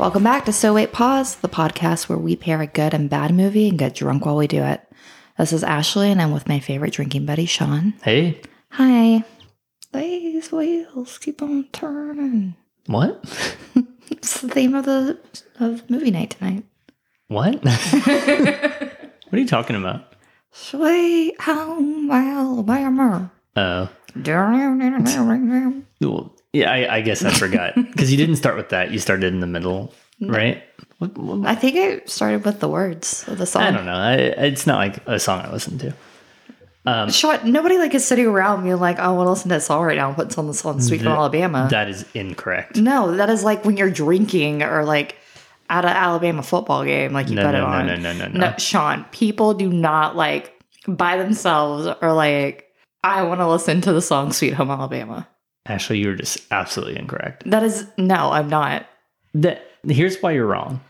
Welcome back to So Wait Pause, the podcast where we pair a good and bad movie and get drunk while we do it. This is Ashley, and I'm with my favorite drinking buddy, Sean. Hey, Hi. These wheels keep on turning. what? It's the theme of the of movie night tonight. What? what are you talking about? Sweet home Alabama. Oh, well, yeah, I, I guess I forgot because you didn't start with that. You started in the middle, right? What, what- I think I started with the words of the song. I don't know. I, it's not like a song I listen to. Um, Sean, nobody like is sitting around me like, oh, I want to listen to that song right now. Put on the song Sweet Home Alabama. That is incorrect. no, that is like when you're drinking or like at an Alabama football game, like you No, put no, it no, on. no, no, no, no. No, Sean, people do not like by themselves or like, I want to listen to the song Sweet Home Alabama. Ashley, you're just absolutely incorrect. That is no, I'm not. That here's why you're wrong.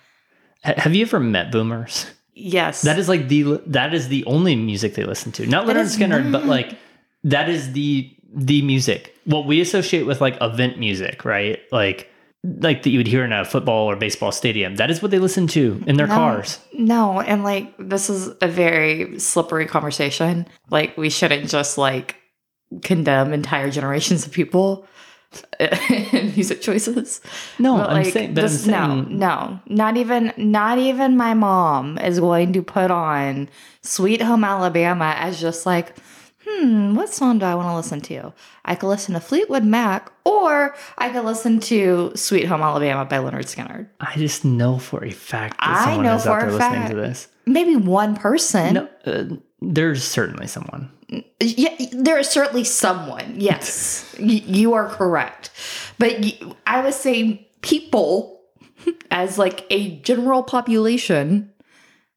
Ha- have you ever met boomers? Yes. That is like the that is the only music they listen to. Not Lynyrd Skynyrd, not. but like that is the the music. What we associate with like event music, right? Like like that you would hear in a football or baseball stadium. That is what they listen to in their No, cars. No, and like this is a very slippery conversation. Like we shouldn't just like condemn entire generations of people and music choices. No, But, I'm like, saying, but this- I'm saying, no, no, not even, not even my mom is going to put on "Sweet Home Alabama" as just like, hmm, what song do I want to listen to? I could listen to Fleetwood Mac, or I could listen to "Sweet Home Alabama" by Lynyrd Skynyrd. I just know for a fact that I know is for out there a listening fact. to this. Maybe one person. No, uh, there's certainly someone. Yeah, there is certainly someone. Yes, Y- you are correct. But y I was saying people, as like a general population,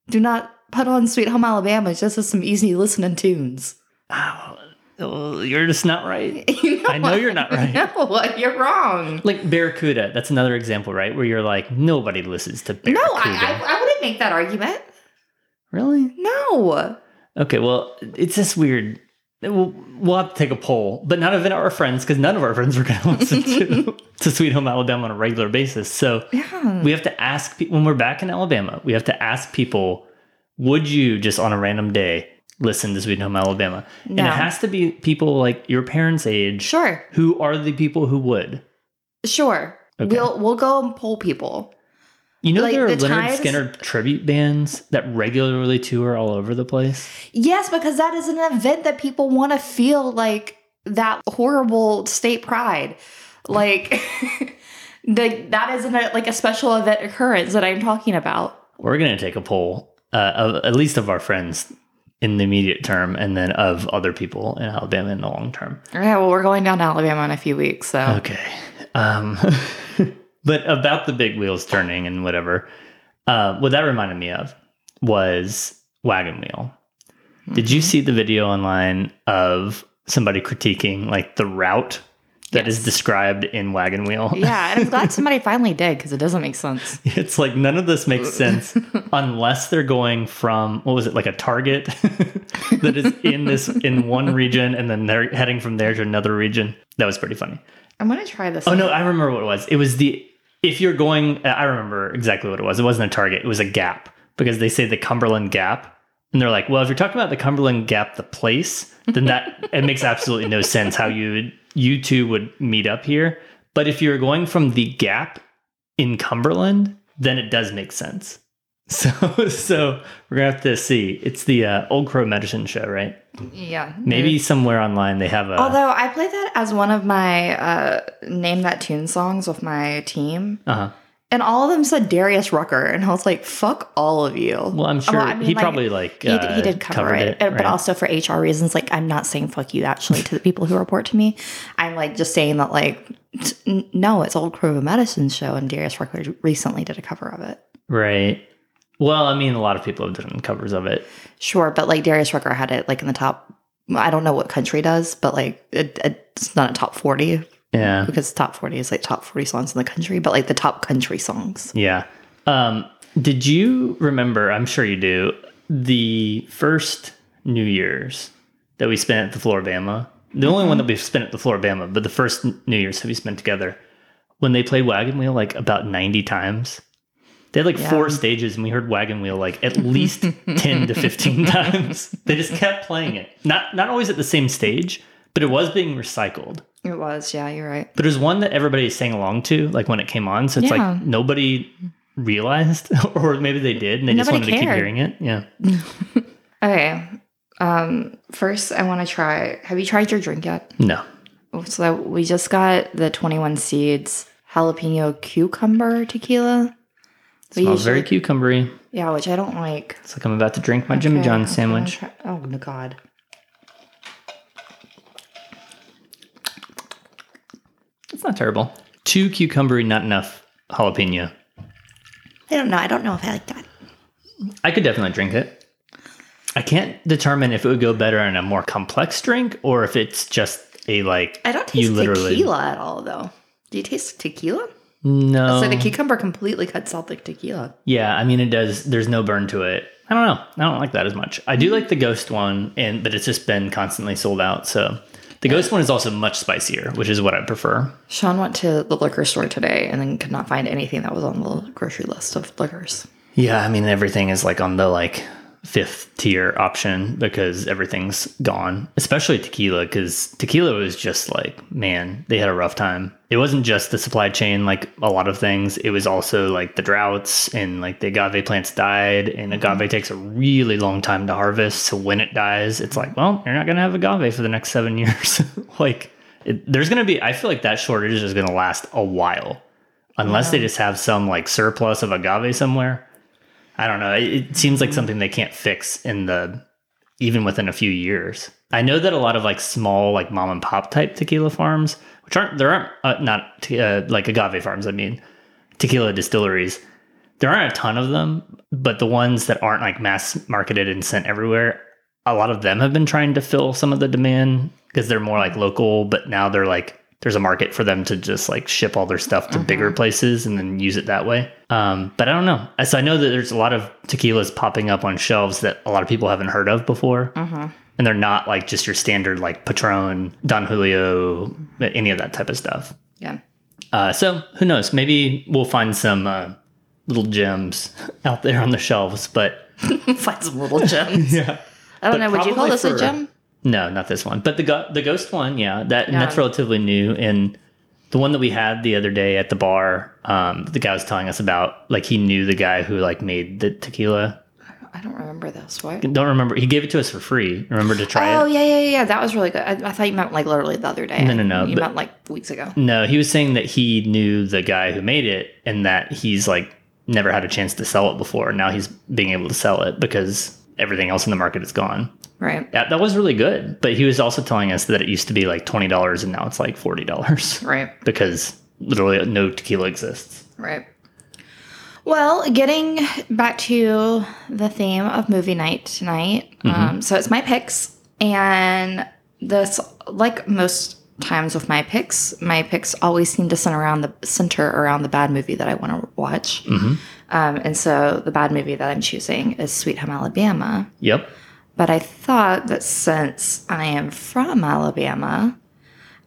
do not put on "Sweet Home Alabama" just as some easy listening tunes. Oh, you're just not right. You I know you're not right. No, you're wrong. Like Barracuda, that's another example, right? Where you're like, nobody listens to Barracuda. No, I, I, I wouldn't make that argument. really? No. Okay, well, it's just weird. We'll, we'll have to take a poll, but none of our friends because none of our friends are going to listen to to Sweet Home Alabama on a regular basis. So Yeah. we have to ask people when we're back in Alabama. We have to ask people, would you just on a random day listen to Sweet Home Alabama? And it has to be people like your parents' age. Sure. Who are the people who would? Sure. Okay. We'll we'll go and poll people. You know, Like, there are the Lynyrd Times- Skynyrd tribute bands that regularly tour all over the place. Yes, because that is an event that people want to feel like that horrible state pride. Like the, that isn't a, like a special event occurrence that I'm talking about. We're going to take a poll, uh, of, at least of our friends in the immediate term, and then of other people in Alabama in the long term. Yeah, well, we're going down to Alabama in a few weeks, so Okay. Um, but about the big wheels turning and whatever, uh, what that reminded me of was Wagon Wheel. Did Mm-hmm. you see the video online of somebody critiquing like the route that is Yes. described in Wagon Wheel? yeah, and I'm glad somebody finally did because it doesn't make sense. It's like none of this makes sense unless they're going from what was it like a target that is in this in one region and then they're heading from there to another region. That was pretty funny. I'm gonna try this. Oh no, I remember what it was. It was the if you're going I remember exactly what it was. It wasn't a target, it was a gap because they say the Cumberland Gap and they're like, well, if you're talking about the Cumberland Gap the place, then that it makes absolutely no sense how you would you two would meet up here. But if you're going from the Gap in Cumberland, then it does make sense. So, so we're gonna have to see. It's the uh, Old Crow Medicine Show, right? Yeah, Maybe somewhere online they have a. Although I played that as one of my uh, name that tune songs with my team, uh-huh. and all of them said Darius Rucker, and I was like, "Fuck all of you." Well, I'm sure I mean, he like, probably like he, uh, he did cover covered it, uh, but also for HR reasons. Like, I'm not saying "fuck you" actually to the people who report to me. I'm like just saying that like, t- n- no, it's Old Crow of Medicine show, and Darius Rucker recently did a cover of it. right. Well, I mean, a lot of people have done covers of it. Sure, but like Darius Rucker had it like in the top. I don't know what country does, but like it, it's not a top forty Yeah, because top forty is like top forty songs in the country, but like the top country songs. yeah. Um, did you remember? I'm sure you do. The first New Year's that we spent at the Floribama, the only one that we've spent at the Floribama, but the first New Year's that we spent together when they played Wagon Wheel like about 90 times. They had like Yeah. four stages and we heard Wagon Wheel like at least 10 to 15 times. They just kept playing it. Not not always at the same stage, but it was being recycled. It was, yeah, you're right. But was one that everybody sang along to, like when it came on. So it's Yeah. like nobody realized, or maybe they did and they just Nobody wanted to keep hearing it. Yeah. Okay. Um, first I want to try. Have you tried your drink yet? No. So we just got the 21 seeds jalapeno cucumber tequila. Smells very cucumbery. Yeah, which I don't like. It's like I'm about to drink my Jimmy Okay, John's I'm sandwich. try- Oh no, God. It's not terrible. Too cucumbery, not enough jalapeno. I don't know. I don't know if I like that. I could definitely drink it. I can't determine if it would go better in a more complex drink or if it's just a like. I don't you taste literally- tequila at all, though. Do you taste tequila? No. So the cucumber completely cuts out the tequila. yeah, I mean it does. There's no burn to it. I don't know. I don't like that as much. I do like the ghost one, and but it's just been constantly sold out. So the ghost one is also much spicier, which is what I prefer. Sean went to the liquor store today and then could not find anything that was on the grocery list of liquors. Yeah, I mean everything is like on the like fifth tier option because everything's gone, especially tequila because tequila was just like, man, they had a rough time. It wasn't just the supply chain like a lot of things. It was also like the droughts and like the agave plants died and mm-hmm. agave takes a really long time to harvest. So when it dies, it's like, well, you're not going to have agave for the next 7 years. like it, there's going to be I feel like that shortage is going to last a while unless they just have some like surplus of agave somewhere. I don't know. It, seems like something they can't fix in the even within a few years. I know that a lot of like small like mom and pop type tequila farms, which aren't there aren't uh, not te- uh, like agave farms. I mean, tequila distilleries. There aren't a ton of them, but the ones that aren't like mass marketed and sent everywhere, a lot of them have been trying to fill some of the demand because they're more like local. But now they're like there's a market for them to just like ship all their stuff to bigger places and then use it that way. Um, but I don't know. So I know that there's a lot of tequilas popping up on shelves that a lot of people haven't heard of before. And they're not like just your standard like Patron, Don Julio, any of that type of stuff. Yeah. Uh, so who knows? Maybe we'll find some uh, little gems out there on the shelves. But Find some little gems. yeah, I don't But know. Would you call this a gem? No, not this one. But the go- the ghost one, yeah, that Yeah. that's relatively new. And the one that we had the other day at the bar, um, the guy was telling us about, like he knew the guy who like made the tequila. I don't remember this. What? Don't remember. He gave it to us for free. Remember to try Oh it? Oh yeah, yeah, yeah. That was really good. I, I thought you meant like literally the other day. No, no, no, You meant like weeks ago. No, he was saying that he knew the guy who made it, and that he's like never had a chance to sell it before. Now he's being able to sell it because everything else in the market is gone. Right. That, that was really good. But he was also telling us that it used to be like twenty dollars, and now it's like forty dollars. Right. because literally no tequila exists. Right. Well, getting back to the theme of movie night tonight. Um, so it's my picks, and this, like most times with my picks, my picks always seem to center around the center around the bad movie that I want to watch. Um, and so the bad movie that I'm choosing is Sweet Home Alabama. Yep. But I thought that since I am from Alabama,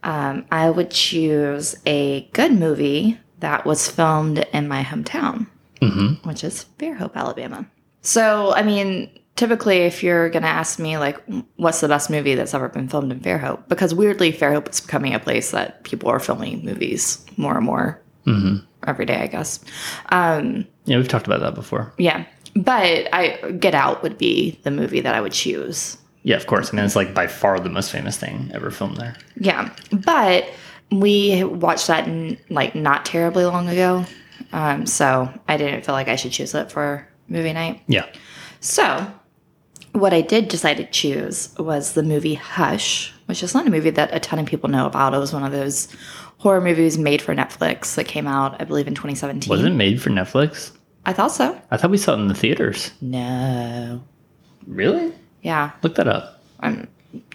um, I would choose a good movie that was filmed in my hometown, which is Fairhope, Alabama. So, I mean, typically, if you're going to ask me, like, what's the best movie that's ever been filmed in Fairhope? Because weirdly, Fairhope is becoming a place that people are filming movies more and more every day, I guess. Um, Yeah, we've talked about that before. yeah. But I Get Out would be the movie that I would choose. Yeah, of course. I mean, it's like by far the most famous thing ever filmed there. Yeah, but we watched that in, like not terribly long ago, um, so I didn't feel like I should choose it for movie night. Yeah. So, what I did decide to choose was the movie Hush, which is not a movie that a ton of people know about. It was one of those horror movies made for Netflix that came out, I believe, in 2017. Was it made for Netflix? I thought so. I thought we saw it in the theaters. No. Really? Yeah, Look that up. I'm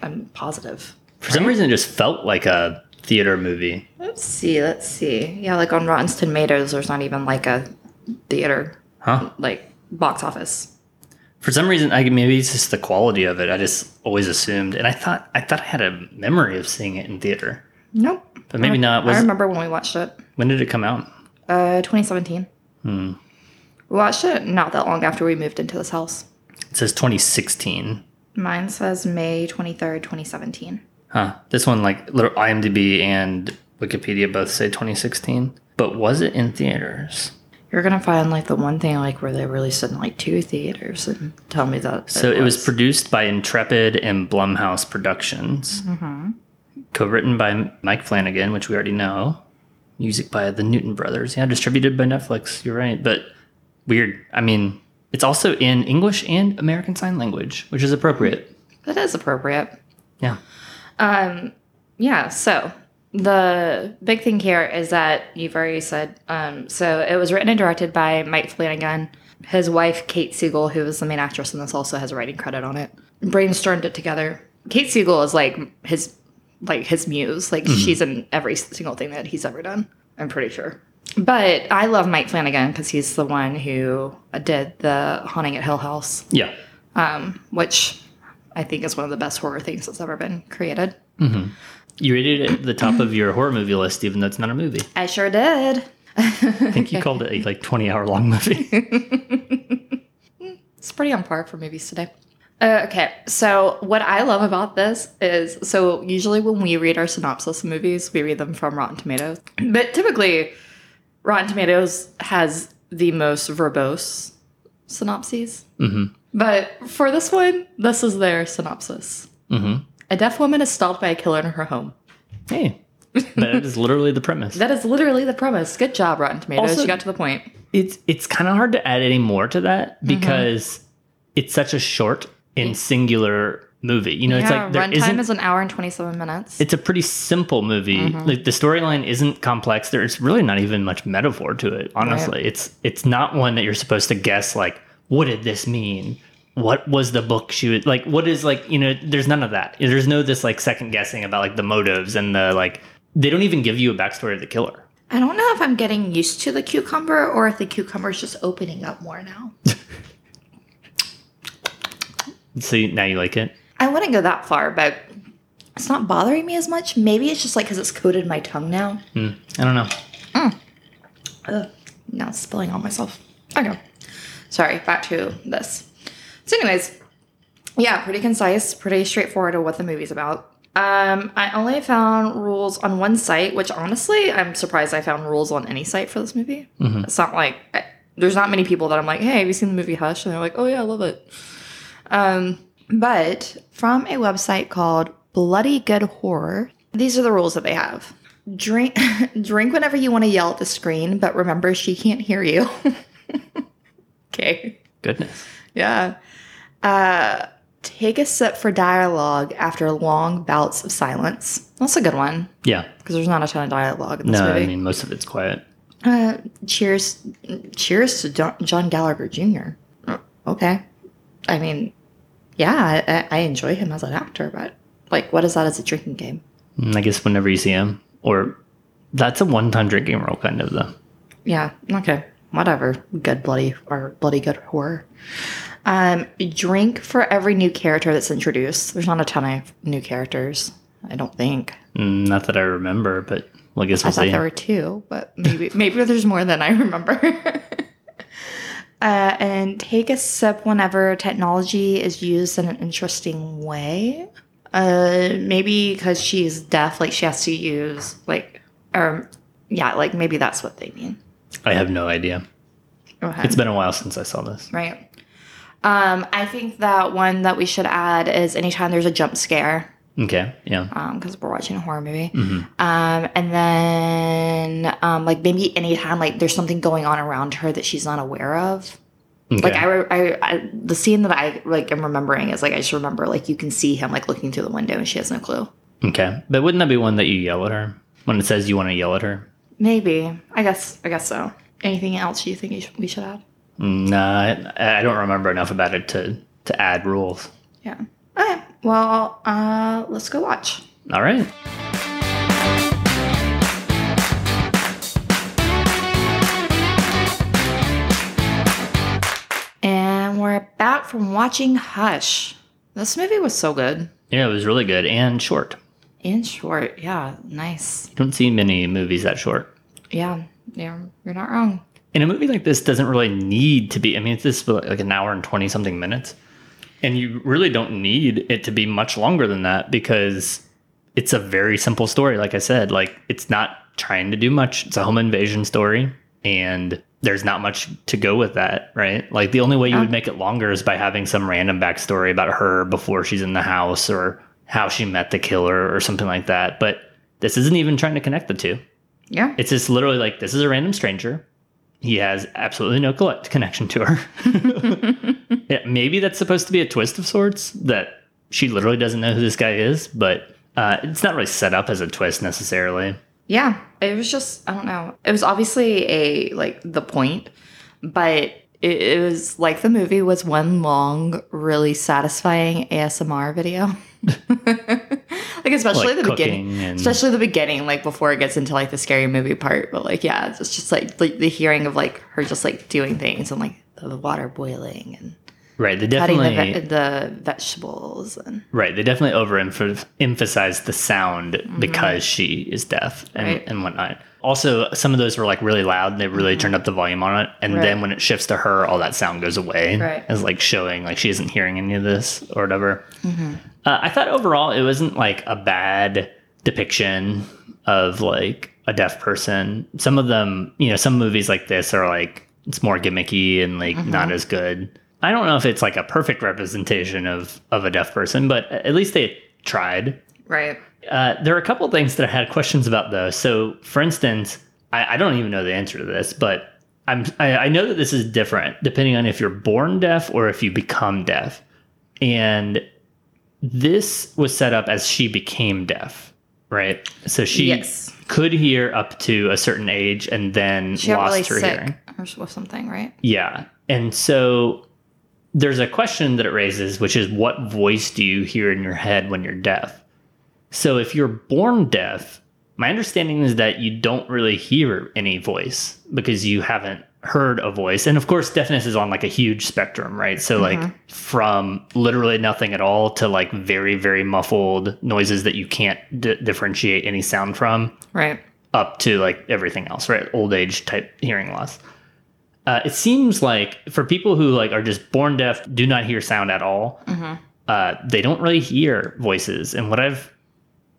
I'm positive. For some reason, it just felt like a theater movie. Let's see. Let's see. Yeah, like on Rotten Tomatoes, there's not even like a theater Huh? like box office. For some reason, I maybe it's just the quality of it. I just always assumed, and I thought I thought I had a memory of seeing it in theater. Nope. But maybe not. I remember when we watched it. when did it come out? Uh, 2017. Hmm. We watched it not that long after we moved into this house. It says 2016. Mine says May 23rd, 2017. Huh. This one, like, little IMDb and Wikipedia both say 2016. But was it in theaters? You're gonna find like the one thing like where they released it in like two theaters and tell me that. So it was produced by Intrepid and Blumhouse Productions. Mm-hmm. Co-written by Mike Flanagan, which we already know. Music by the Newton Brothers. Yeah, distributed by Netflix. You're right, but weird. I mean, it's also in English and American Sign Language, which is appropriate. that is appropriate. Yeah. Um, yeah. So the big thing here is that you've already said. Um, so it was written and directed by Mike Flanagan. His wife Kate Siegel, who is the main actress in this, also has a writing credit on it. Brainstormed it together. Kate Siegel is like his like his muse. Like she's in every single thing that he's ever done. I'm pretty sure. But I love Mike Flanagan because he's the one who did the Haunting at Hill House, Yeah. which I think is one of the best horror things that's ever been created. You rated it at the top of your horror movie list, even though it's not a movie. I sure did. I think you called it a like 20 hour long movie. It's pretty on par for movies today. Uh, okay, so what I love about this is so usually when we read our synopsis of movies, we read them from Rotten Tomatoes. But typically, Rotten Tomatoes has the most verbose synopses. Mm-hmm. But for this one, this is their synopsis. Mhm. A deaf woman is stalked by a killer in her home. hey, that is literally the premise. That is literally the premise. Good job, Rotten Tomatoes. Also- you got to the point. it's it's kind of hard to add any more to that because it's such a short and singular movie. You know, it's like there runtime is an hour and 27 minutes. it's a pretty simple movie. Mm-hmm. Like the storyline isn't complex. There's really not even much metaphor to it. Honestly, it's it's not one that you're supposed to guess. Like, what did this mean? What was the book she was like? What is like? You know, there's none of that. There's no this like second guessing about like the motives and the like. They don't even give you a backstory of the killer. I don't know if I'm getting used to the cucumber or if the cucumber is just opening up more now. So now you like it. I wouldn't go that far, but it's not bothering me as much. Maybe it's just like because it's coated my tongue now. Hmm. I don't know. Ugh, now it's spilling on myself. Okay. Sorry, back to this. So, anyways, yeah, pretty concise, pretty straightforward of what the movie's about. Um, I only found rules on one site, which honestly, I'm surprised I found rules on any site for this movie. It's not like I, there's not many people that I'm like, hey, have you seen the movie Hush? And they're like, oh yeah, I love it. Um, but from a website called Bloody Good Horror, these are the rules that they have. Drink drink whenever you want to yell at the screen, but remember she can't hear you. okay. Goodness. Yeah. Uh take a sip for dialogue after long bouts of silence. That's a good one Yeah. because there's not a ton of dialogue in this No, movie. I mean most of it's quiet. Uh, cheers, cheers to John, Gallagher Jr. Okay, I mean, yeah, I, I enjoy him as an actor, but like, what is that as a drinking game? Mm, I guess whenever you see him, or that's a one-time drinking role, kind of though. Yeah, okay, whatever. Good bloody or bloody good horror. Um, drink for every new character that's introduced. There's not a ton of new characters, I don't think. Mm, Not that I remember, but well, I guess I we'll thought see. there were two, but maybe maybe there's more than I remember. uh, and take a sip whenever technology is used in an interesting way. Uh, maybe because she's deaf, like she has to use like, or yeah, like maybe that's what they mean. I have no idea. Okay. It's been a while since I saw this. right. Um, I think that one that we should add is anytime there's a jump scare. Okay. Yeah. Um, because we're watching a horror movie. Um, and then um, like maybe anytime like there's something going on around her that she's not aware of. Okay. Like I, I, I, the scene that I like am remembering is like I just remember like you can see him like looking through the window and she has no clue. okay. But wouldn't that be one that you yell at her when it says you want to yell at her? Maybe I guess I guess so. Anything else you think you sh- we should add? Mm, Nah, I, I don't remember enough about it to to add rules. Yeah. Okay. Well, uh, let's go watch. All right. And we're back from watching Hush. This movie was so good. Yeah, it was really good and short. And short, yeah, nice. You don't see many movies that short. Yeah, yeah, you're not wrong. And a movie like this doesn't really need to be. I mean, it's this like an hour and twenty something minutes, and you really don't need it to be much longer than that because it's a very simple story. Like I said, like it's not trying to do much. It's a home invasion story, and there's not much to go with that, right? Like the only way you would make it longer is by having some random backstory about her before she's in the house or how she met the killer or something like that. But this isn't even trying to connect the two. Yeah. It's just literally like this is a random stranger. He has absolutely no collect- connection to her. yeah, maybe that's supposed to be a twist of sorts that she literally doesn't know who this guy is, but uh, it's not really set up as a twist necessarily. Yeah, it was just I don't know. It was obviously a like the point, but it, it was like the movie was one long, really satisfying ASMR video. like especially Like the beginning, and- especially the beginning, like before it gets into like the scary movie part. But like yeah, it's just like the, the hearing of like her just like doing things and like the water boiling and Right. They cutting the, definitely ve- the vegetables and right. They definitely overemphasize the sound because she is deaf and, Mm-hmm. Right. and whatnot. Also, some of those were like really loud. And they really turned up the volume on it, and Mm-hmm. Right. then when it shifts to her, all that sound goes away. Right. as like showing like she isn't hearing any of this or whatever. Mm-hmm. Uh, I thought overall it wasn't like a bad depiction of like a deaf person. Some of them, you know, some movies like this are like it's more gimmicky and like Mm-hmm. not as good. I don't know if it's like a perfect representation of of a deaf person, but at least they tried. right. Uh, there are a couple things that I had questions about though. So, for instance, I, I don't even know the answer to this, but I'm I, I know that this is different depending on if you're born deaf or if you become deaf, and this was set up as she became deaf, right? So she Yes. could hear up to a certain age and then She lost really her hearing. or something, right? Yeah. And so there's a question that it raises, which is what voice do you hear in your head when you're deaf? So if you're born deaf, my understanding is that you don't really hear any voice because you haven't heard a voice. And of course, deafness is on like a huge spectrum, right? So like mm-hmm. from literally nothing at all to like very, very muffled noises that you can't d- differentiate any sound from Right. up to like everything else, right? Old age type hearing loss. Uh, it seems like for people who like are just born deaf, do not hear sound at all, uh, they don't really hear voices. And what I've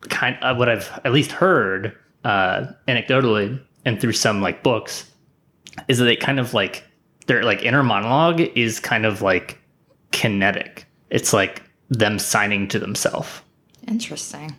kind, uh, what I've at least heard uh, anecdotally and through some like books, is that they kind of like their like inner monologue is kind of like kinetic. It's like them signing to themselves. Interesting.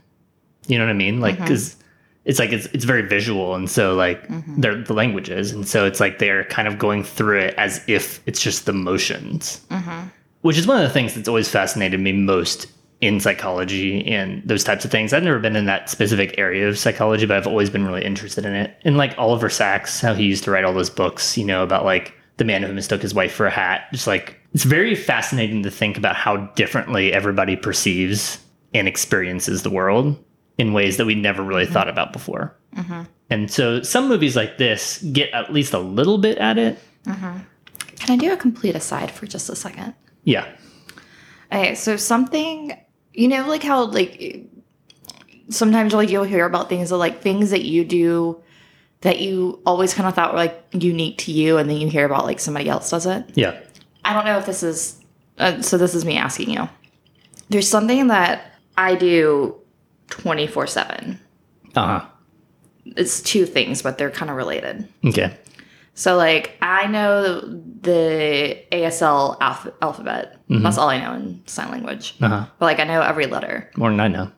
You know what I mean? Like, because it's like it's it's very visual, and so like mm-hmm. they're the languages, and so it's like they're kind of going through it as if it's just the motions, mm-hmm. which is one of the things that's always fascinated me most in psychology and those types of things. I've never been in that specific area of psychology, but I've always been really interested in it. And like Oliver Sacks, how he used to write all those books, you know, about like the man who mistook his wife for a hat. Just like it's very fascinating to think about how differently everybody perceives and experiences the world in ways that we never really thought mm-hmm. about before. Mm-hmm. And so some movies like this get at least a little bit at it. Mm-hmm. Can I do a complete aside for just a second? Yeah. Okay, so something you know, like how like sometimes like you'll hear about things that like things that you do that you always kind of thought were like unique to you, and then you hear about like somebody else does it. Yeah. I don't know if this is uh, so. This is me asking you. There's something that I do twenty four seven. Uh huh. It's two things, but they're kind of related. Okay. So like I know the ASL alph- alphabet. That's all I know in sign language. Uh huh. But like I know every letter. More than I know.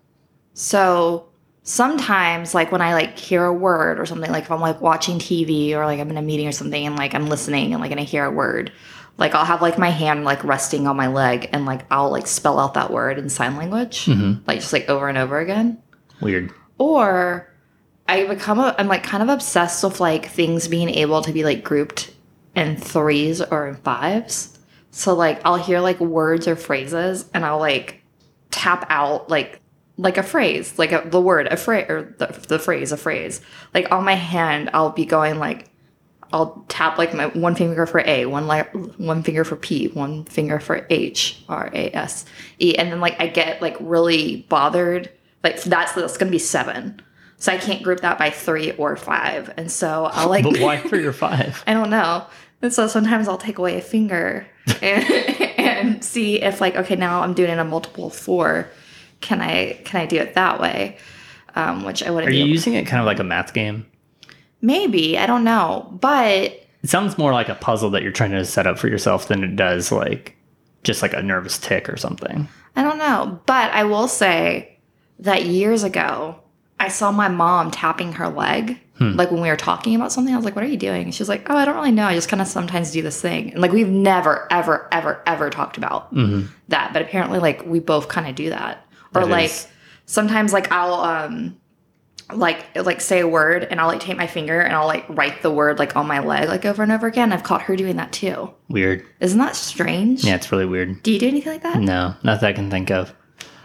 So sometimes like when I like hear a word or something, like if I'm like watching TV or like I'm in a meeting or something and like I'm listening and like and I hear a word, like I'll have like my hand like resting on my leg and like I'll like spell out that word in sign language, mm-hmm. like just like over and over again. Weird. Or I become a, I'm like kind of obsessed with like things being able to be like grouped in threes or in fives. So like I'll hear like words or phrases and I'll like tap out like like a phrase, like a, the word, a phrase or the, the phrase, a phrase. Like on my hand, I'll be going like I'll tap like my one finger for A, one like one finger for P, one finger for H, R A S E, and then like I get like really bothered. Like that's that's gonna be seven. So I can't group that by three or five. And so I'll like But why three or five? I don't know. And so sometimes I'll take away a finger and, and see if like, okay, now I'm doing it a multiple of four. Can I can I do it that way? Um, which I wouldn't Are you using it kind of like a math game? Maybe, I don't know. But It sounds more like a puzzle that you're trying to set up for yourself than it does like just like a nervous tic or something. I don't know. But I will say that years ago, I saw my mom tapping her leg. Like when we were talking about something, I was like, What are you doing? She's like, Oh, I don't really know. I just kind of sometimes do this thing. And like we've never, ever, ever, ever talked about that. But apparently, like we both kind of do that. Or That like is- sometimes like I'll um like like say a word and I'll like take my finger and I'll like write the word like on my leg like over and over again. I've caught her doing that too. Weird. Isn't that strange? Yeah, it's really weird. Do you do anything like that? No, not that I can think of.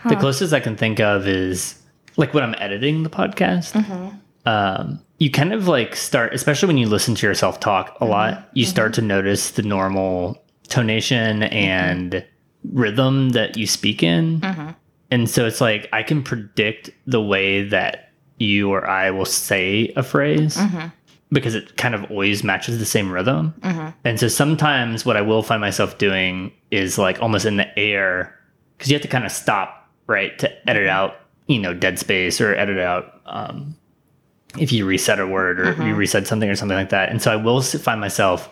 The closest I can think of is like when I'm editing the podcast. Mm-hmm. Um, you kind of like start, especially when you listen to yourself talk a mm-hmm. lot, you start mm-hmm. to notice the normal tonation and rhythm that you speak in. And so it's like I can predict the way that you or I will say a phrase mm-hmm. because it kind of always matches the same rhythm. Mm-hmm. And so sometimes what I will find myself doing is like almost in the air because you have to kind of stop, right, to edit mm-hmm. out, you know, dead space or edit out um, if you reset a word or you reset something or something like that. And so I will find myself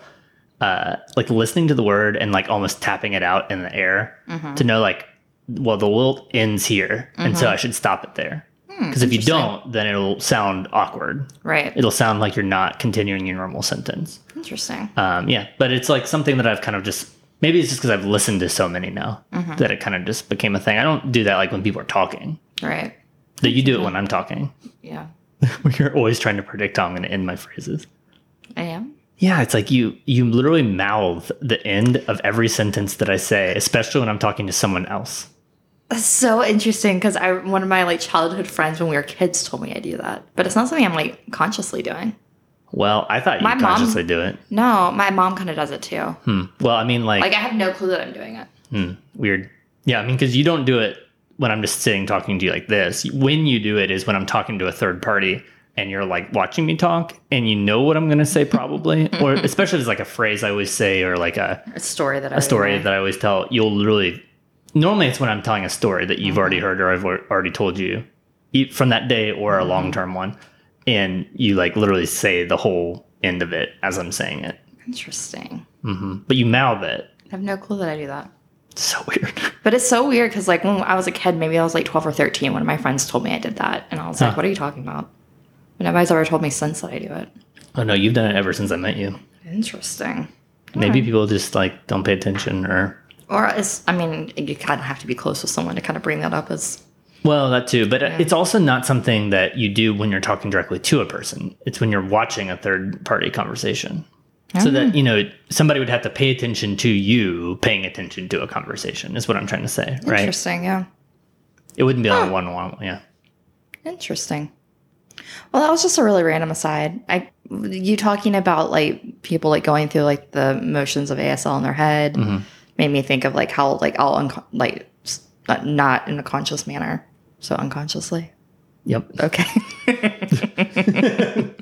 uh, like listening to the word and like almost tapping it out in the air to know like, well, the lilt ends here, and so I should stop it there. Hmm, because if you don't, then it'll sound awkward. Right. It'll sound like you're not continuing your normal sentence. Interesting. Um, yeah, but it's like something that I've kind of just maybe it's just because I've listened to so many now mm-hmm. that it kind of just became a thing. I don't do that like when people are talking. Right. That you do it when mm-hmm. I'm talking. Yeah. You're always trying to predict how I'm going to end my phrases. I am. Yeah, it's like you you literally mouth the end of every sentence that I say, especially when I'm talking to someone else. That's so interesting because I one of my like childhood friends when we were kids told me I do that, but it's not something I'm like consciously doing. Well, I thought you My would mom- consciously do it. No, my mom kind of does it too. Hmm. Well, I mean, like, Like I have no clue that I'm doing it. hmm, weird. Yeah, I mean, because you don't do it when I'm just sitting talking to you like this. When you do it is when I'm talking to a third party and you're like watching me talk and you know what I'm going to say probably, or especially if it's like a phrase I always say or like a, A story that I a story that I always tell. You'll literally, normally it's when I'm telling a story that you've already heard or I've already told you from that day or a long term one. And you like literally say the whole end of it as I'm saying it. Interesting. hmm But you mouth it. I have no clue that I do that. It's so weird. But it's so weird because like when I was a kid, maybe I was like 12 or 13, one of my friends told me I did that. And I was like, what are you talking about? But nobody's ever told me since that I do it. oh no, you've done it ever since I met you. Interesting. Maybe people just like don't pay attention or Or it's, I mean, you kind of have to be close with someone to kind of bring that up as, well, that too. But uh, it's also not something that you do when you're talking directly to a person. It's when you're watching a third party conversation. So that, ah. you know, somebody would have to pay attention to you paying attention to a conversation is what I'm trying to say, right? interesting. Yeah. It wouldn't be on a one on one, yeah. Interesting. Well, that was just a really random aside. I you talking about like people like going through like the motions of ASL in their head mm-hmm. Made me think of like how like all unco- like not- in a conscious manner, so unconsciously. Yep. Okay.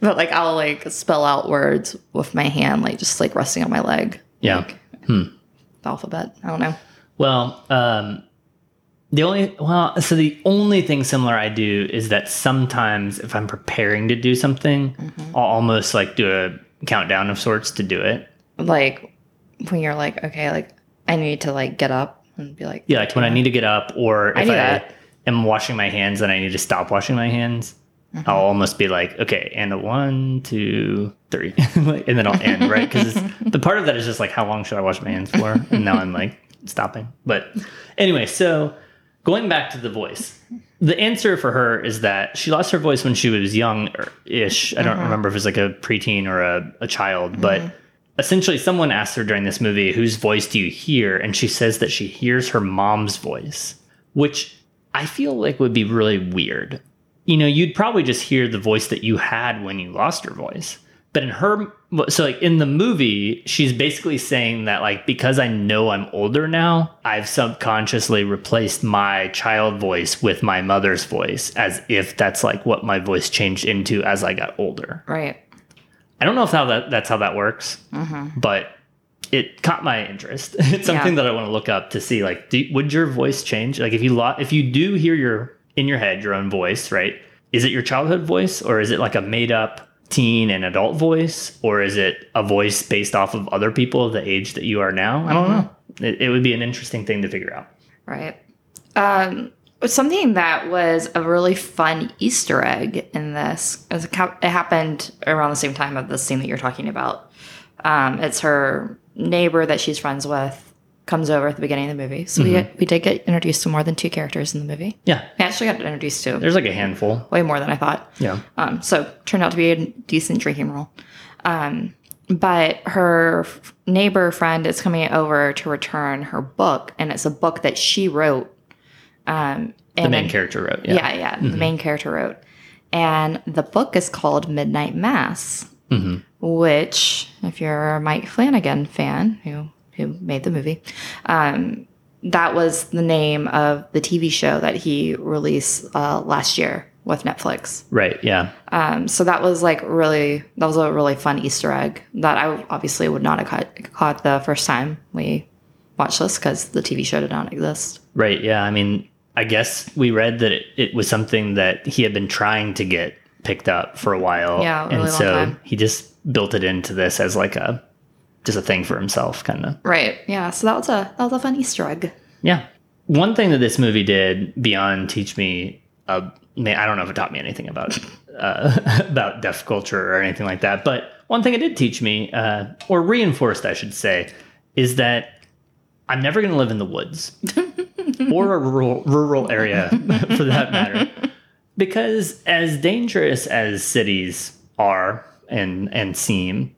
but like I'll like spell out words with my hand, like just like resting on my leg. Yeah. Like, The alphabet. I don't know. Well, um, the only well, so the only thing similar I do is that sometimes if I'm preparing to do something, I'll almost like do a countdown of sorts to do it. Like when you're like, okay, like I need to like get up and be like, Yeah, like when I need to get up, or I if I, am washing my hands and I need to stop washing my hands, Mm-hmm. I'll almost be like, okay, and a one, two, three, and then I'll end right because the part of that is just like, how long should I wash my hands for? And now I'm like stopping. But anyway, so going back to the voice, the answer for her is that she lost her voice when she was young ish. I don't Mm-hmm. remember if it was like a preteen or a, a child, but essentially someone asks her during this movie, whose voice do you hear? And she says that she hears her mom's voice, which I feel like would be really weird. You know, you'd probably just hear the voice that you had when you lost your voice. But in her, so like in the movie, she's basically saying that like because I know I'm older now, I've subconsciously replaced my child voice with my mother's voice, as if that's like what my voice changed into as I got older. Right. I don't know if how that that's how that works, but it caught my interest. It's something Yeah. that I want to look up to see. Like, do, would your voice change? Like, if you lo- if you do hear your in your head your own voice, right? Is it your childhood voice, or is it like a made up teen and adult voice, or is it a voice based off of other people the age that you are now? I don't know. It, it would be an interesting thing to figure out. Right. Um, something that was a really fun Easter egg in this. It happened around the same time of the scene that you're talking about. Um, it's her neighbor that she's friends with comes over at the beginning of the movie. So we get, we did get introduced to more than two characters in the movie. Yeah, We actually got introduced to there's like a handful. way more than I thought. Yeah, Um, so turned out to be a decent drinking role. Um, but her f- neighbor friend is coming over to return her book, and it's a book that she wrote. Um, the main then- character wrote. Yeah, Yeah, yeah, the main character wrote, and the book is called Midnight Mass, which, if you're a Mike Flanagan fan who who made the movie, um, that was the name of the TV show that he released uh, last year with Netflix. right. Yeah, Um, so that was like really that was a really fun Easter egg that I obviously would not have caught, caught the first time we watched this because the TV show did not exist. Right. Yeah. I mean, I guess we read that it, it was something that he had been trying to get picked up for a while. Yeah, really and so he just built it into this as like a just a thing for himself, kind of. Right. Yeah. So that was a that was a fun Easter egg. Yeah. One thing that this movie did beyond teach me, uh, I don't know if it taught me anything about uh, about deaf culture or anything like that, but one thing it did teach me, uh, or reinforced, I should say, is that I'm never going to live in the woods or a rural, rural area for that matter. Because as dangerous as cities are and and seem,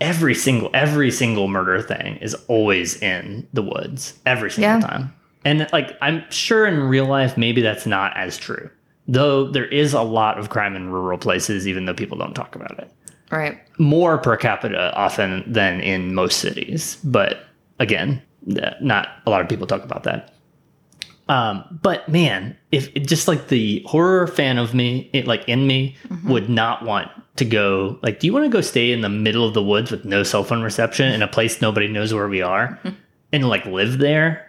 every single every single murder thing is always in the woods every single Yeah. time. And like I'm sure in real life maybe that's not as true. Though there is a lot of crime in rural places even though people don't talk about it Right. more per capita often than in most cities. But again, not a lot of people talk about that. Um, but man, if it, just like the horror fan of me, it, like in me, would not want to go. Like, do you want to go stay in the middle of the woods with no cell phone reception in a place nobody knows where we are, and like live there?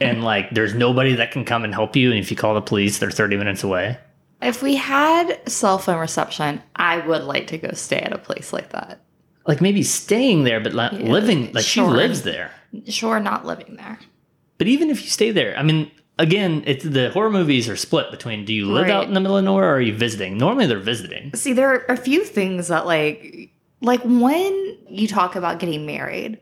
and like, there's nobody that can come and help you. And if you call the police, they're 30 minutes away. If we had cell phone reception, I would like to go stay at a place like that. Like maybe staying there, but Yeah, living. Like sure. she lives there. Sure, not living there. But even if you stay there, I mean, again, it's the horror movies are split between do you live Right. out in the middle of nowhere or are you visiting? Normally they're visiting. See, there are a few things that like like when you talk about getting married,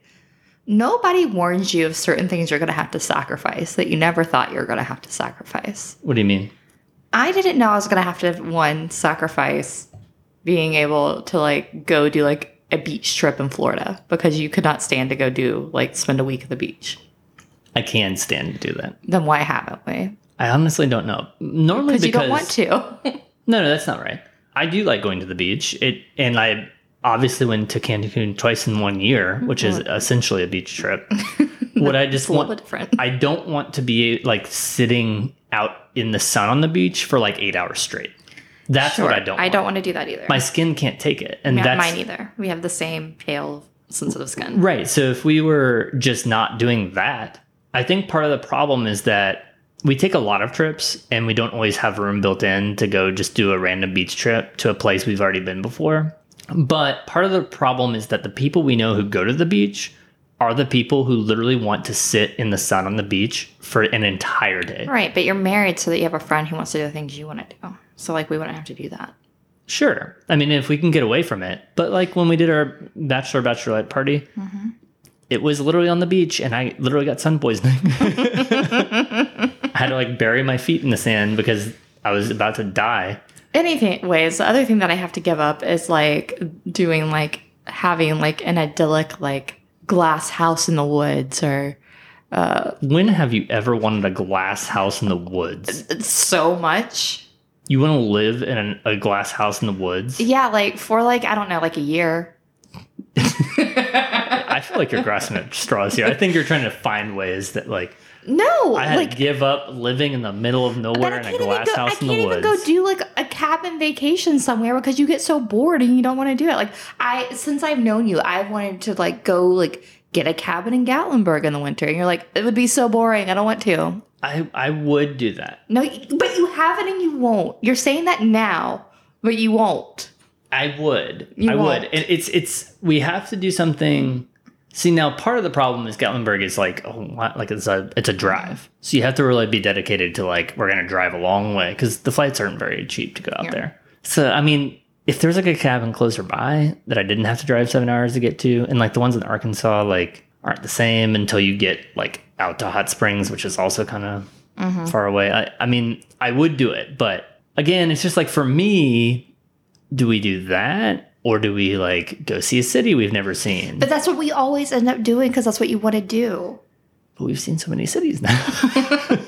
nobody warns you of certain things you're going to have to sacrifice that you never thought you were going to have to sacrifice. What do you mean? I didn't know I was going to have to one sacrifice being able to like go do like a beach trip in Florida because you could not stand to go do like spend a week at the beach. I can stand to do that. Then why haven't we? I honestly don't know. Normally Because you don't want to. No, no, that's not right. I do like going to the beach. It and I obviously went to Cancun twice in one year, which is essentially a beach trip. what I just it's a little want different. I don't want to be like sitting out in the sun on the beach for like 8 hours straight. That's what I don't I want. don't want to do that either. My skin can't take it. And Yeah, that's mine either. We have the same pale, sensitive skin. Right. So if we were just not doing that, I think part of the problem is that we take a lot of trips and we don't always have room built in to go just do a random beach trip to a place we've already been before. But part of the problem is that the people we know who go to the beach are the people who literally want to sit in the sun on the beach for an entire day. Right, but you're married so that you have a friend who wants to do the things you want to do. So like we wouldn't have to do that. Sure. I mean, if we can get away from it. But like when we did our bachelor bachelorette party, mm-hmm. It was literally on the beach and I literally got sun poisoning. I had to like bury my feet in the sand because I was about to die. Anything ways, the other thing that I have to give up is like doing like having like an idyllic like glass house in the woods or uh, When have you ever wanted a glass house in the woods? so much. You want to live in a glass house in the woods? Yeah, like for like I don't know, like a year. I feel like you're grasping at straws here. I think you're trying to find ways that like No, I had like to give up living in the middle of nowhere in a can't even glass go, I house in can't the even woods. go do like a cabin vacation somewhere because you get so bored and you don't want to do it. Like I, since I've known you, I've wanted to like go like get a cabin in Gatlinburg in the winter, and you're like, it would be so boring. I don't want to. I I would do that. No, but you haven't and you won't. You're saying that now, but you won't. I would. You I won't. would. And it's it's we have to do something. See now, part of the problem is Gatlinburg is like oh, like it's a it's a drive, so you have to really be dedicated to like we're gonna drive a long way because the flights aren't very cheap to go out Yeah. there. So I mean, if there's like a cabin closer by that I didn't have to drive seven hours to get to, and like the ones in Arkansas like aren't the same until you get like out to Hot Springs, which is also kind of Mm-hmm. far away. I, I mean, I would do it, but again, it's just like for me, do we do that or do we like go see a city we've never seen? But that's what we always end up doing because that's what you want to do. But we've seen so many cities now.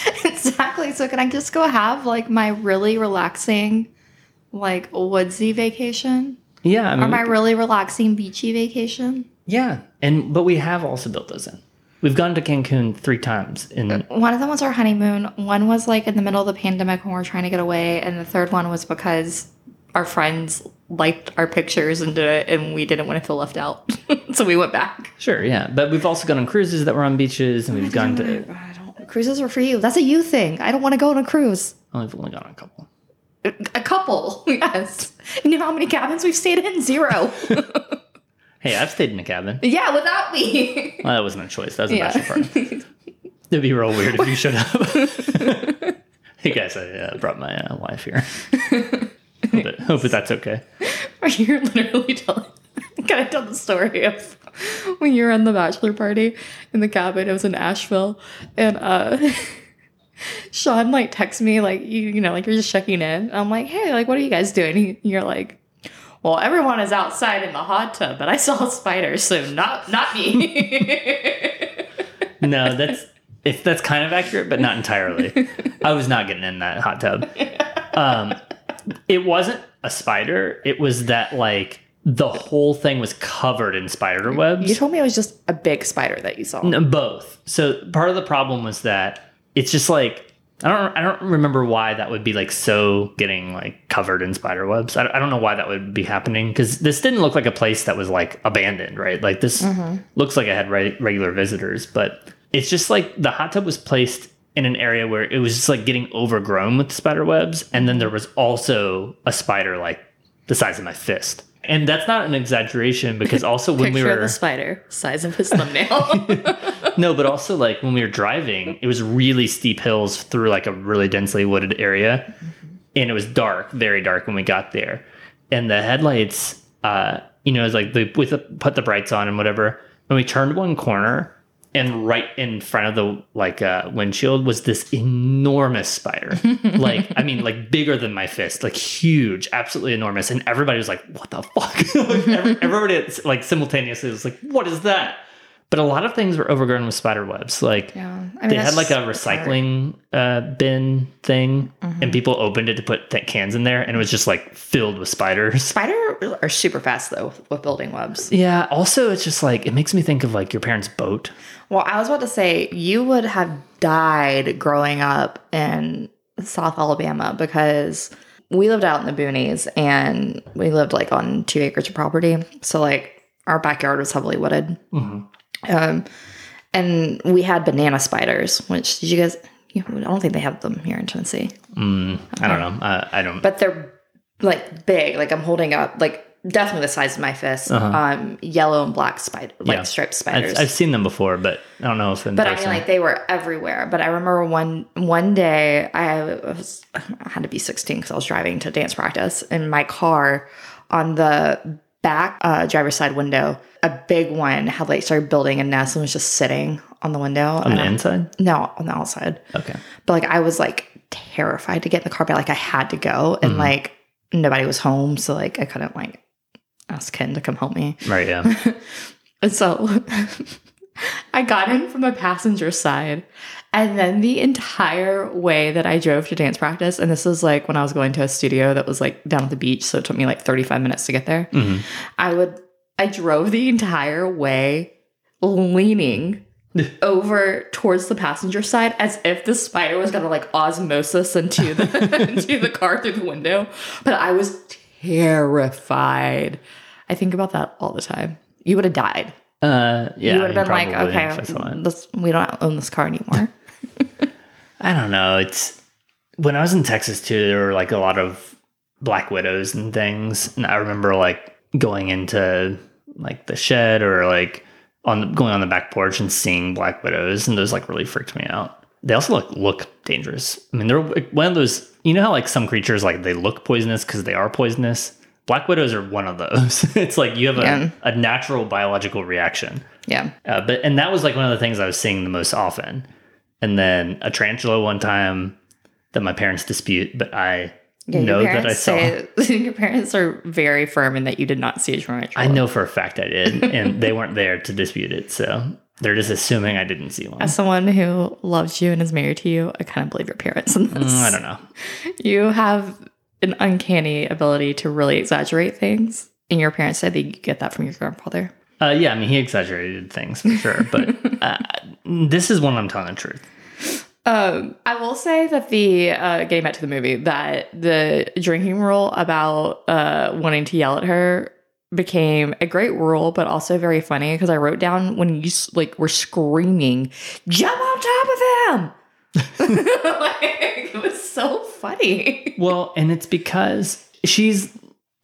exactly. So can I just go have like my really relaxing, like woodsy vacation, yeah, I mean, or my really relaxing beachy vacation? yeah, and but we have also built those in. We've gone to Cancun three times in One of them was our honeymoon. One was like in the middle of the pandemic when we were trying to get away, and the third one was because our friends liked our pictures and did it, and we didn't want to feel left out, so we went back. sure, yeah, but we've also gone on cruises that were on beaches, and we've gone to. I don't. Cruises are for you. That's a you thing. I don't want to go on a cruise. Oh, we've only gone on a couple. A couple, yes. You know how many cabins we've stayed in? Zero. Hey, I've stayed in a cabin. yeah, without me. Well, that wasn't a choice. That was a Yeah. bachelor party. It'd be real weird if you showed up. hey guys, I uh, brought my uh, wife here. Hope, it, hope that that's okay. You're literally telling. Can I tell the story of when you were on the bachelor party in the cabin? It was in Asheville, and uh, Sean like texts me like you you know like you're just checking in. I'm like, hey, like what are you guys doing? He- You're like, well, everyone is outside in the hot tub, but I saw a spider, so not not me. No, that's if that's kind of accurate, but not entirely. I was not getting in that hot tub. Um, it wasn't a spider. It was that like the whole thing was covered in spider webs. you told me it was just a big spider that you saw. No, both. So part of the problem was that it's just like I don't I don't remember why that would be like so getting like covered in spider webs. I, I don't know why that would be happening because this didn't look like a place that was like abandoned, right? Like this mm-hmm. looks like it had re- regular visitors, but it's just like the hot tub was placed in an area where it was just like getting overgrown with spider webs, and then there was also a spider like the size of my fist. And that's not an exaggeration because also when we were the spider, size of his thumbnail. no, but also like when we were driving, it was really steep hills through like a really densely wooded area, and it was dark, very dark when we got there. And the headlights, uh, you know, it was like they with the, put the brights on and whatever. And we turned one corner, and right in front of the like uh, windshield was this enormous spider, like I mean, like bigger than my fist, like huge, absolutely enormous. And everybody was like, "What the fuck?" like, every- everybody like simultaneously was like, "What is that?" But a lot of things were overgrown with spider webs. Like yeah, I mean, they had like a recycling uh, bin thing, Mm-hmm. and people opened it to put th- cans in there, and it was just like filled with spiders. Spider are super fast though with building webs. Yeah. Also, it's just like it makes me think of like your parents' boat. Well, I was about to say you would have died growing up in South Alabama because we lived out in the boonies and we lived like on two acres of property. So like our backyard was heavily wooded. Mhm. Um, and we had banana spiders, which did you guys? You, I don't think they have them here in Tennessee, Mm, I don't know. I, I don't. but they're like big. Like I'm holding up, like definitely the size of my fist. Um, yellow and black spider, like Uh-huh. Yeah. striped spiders. I've, I've seen them before, but I don't know if in But I mean, like they were everywhere. But I remember one one day I was I had to be 16 because I was driving to dance practice in my car on the back uh, driver's side window. A big one had like started building a nest and was just sitting on the window. on the I- inside. no, on the outside. Okay. But like I was like terrified to get in the car, but like I had to go, Mm-hmm. and like nobody was home, so like I couldn't like ask Ken to come help me. Right. Yeah. And so I got in from the passenger side. And then the entire way that I drove to dance practice, and this was like when I was going to a studio that was like down at the beach, so it took me like 35 minutes to get there. I would, I drove the entire way leaning over towards the passenger side as if the spider was gonna like osmosis into the into the car through the window. But I was terrified. I think about that all the time. You would have died. Uh, yeah, you would have been like, okay, this, we don't own this car anymore. I don't know. It's when I was in Texas too. There were like a lot of black widows and things, and I remember like going into like the shed or like on the, going on the back porch and seeing black widows, and those like really freaked me out. They also look look dangerous. I mean, they're one of those. You know how like some creatures like they look poisonous because they are poisonous. Black widows are one of those. it's like you have a, Yeah. a natural biological reaction. yeah. Uh, but and that was like one of the things I was seeing the most often. And then a tarantula one time that my parents dispute, but I Yeah, know that I saw. say your parents are very firm in that you did not see a tarantula. I know for a fact I did, and they weren't there to dispute it, so they're just assuming I didn't see one. As someone who loves you and is married to you, I kind of believe your parents in this. Mm, I don't know. You have an uncanny ability to really exaggerate things. And your parents said that you get that from your grandfather. Uh, yeah, I mean he exaggerated things for sure, but uh, this is when I'm telling the truth. Um, I will say that the uh, getting back to the movie, that the drinking rule about uh, wanting to yell at her became a great rule, but also very funny because I wrote down when you like were screaming, "Jump on top of him!" like, it was so funny. Well, and it's because she's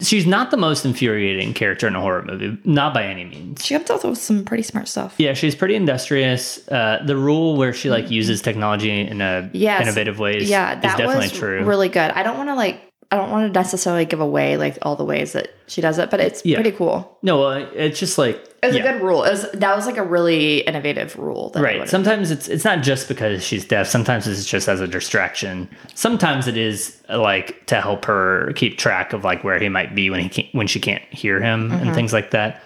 she's not the most infuriating character in a horror movie, not by any means. She comes up with some pretty smart stuff. Yeah, she's pretty industrious. Uh, the rule where she like uses technology in a Yes. innovative ways Yeah, is definitely was true. really good. I don't want to like. I don't want to necessarily give away like all the ways that she does it, but it's Yeah. pretty cool. no, uh, it's just like it's yeah, a good rule. It was, that was like a really innovative rule. That right. Sometimes it's it's not just because she's deaf. Sometimes it's just as a distraction. Sometimes it is uh, like to help her keep track of like where he might be when he can't, when she can't hear him Mm-hmm. and things like that.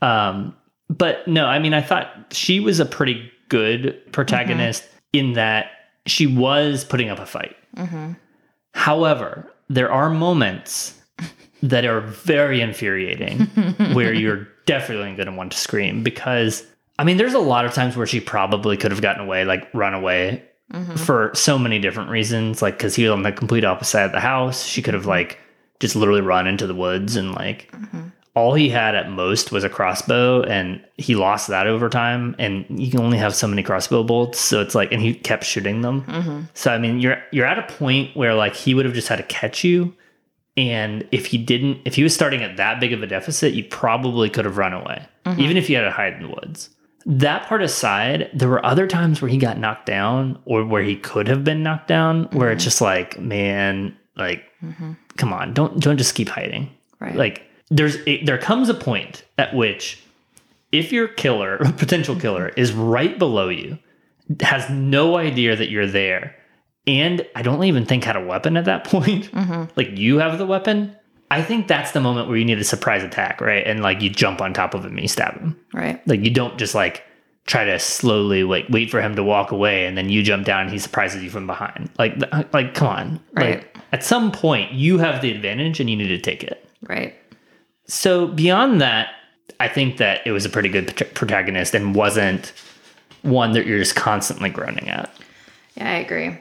Um, but no, I mean, I thought she was a pretty good protagonist Mm-hmm. in that she was putting up a fight. However, there are moments that are very infuriating where you're definitely going to want to scream because I mean, there's a lot of times where she probably could have gotten away, like run away mm-hmm. for so many different reasons. Like, because he was on the complete opposite side of the house. She could have, mm-hmm. like, just literally run into the woods and, like, mm-hmm. All he had at most was a crossbow and he lost that over time and you can only have so many crossbow bolts so it's like and he kept shooting them. Mm-hmm. So i mean you're you're at a point where like he would have just had to catch you and if he didn't if he was starting at that big of a deficit you probably could have run away mm-hmm. even if you had to hide in the woods. That part aside there were other times where he got knocked down or where he could have been knocked down where it's mm-hmm. just like man like come on don't don't just keep hiding. Right. like there's a, there comes a point at which if your killer potential killer is right below you has no idea that you're there and i don't even think had a weapon at that point mm-hmm. like you have the weapon i think that's the moment where you need a surprise attack right and like you jump on top of him and you stab him right. like you don't just like try to slowly like wait for him to walk away and then you jump down and he surprises you from behind like like come on Right. like at some point you have the advantage and you need to take it Right. So beyond that, I think that it was a pretty good protagonist and wasn't one that you're just constantly groaning at. Yeah, I agree.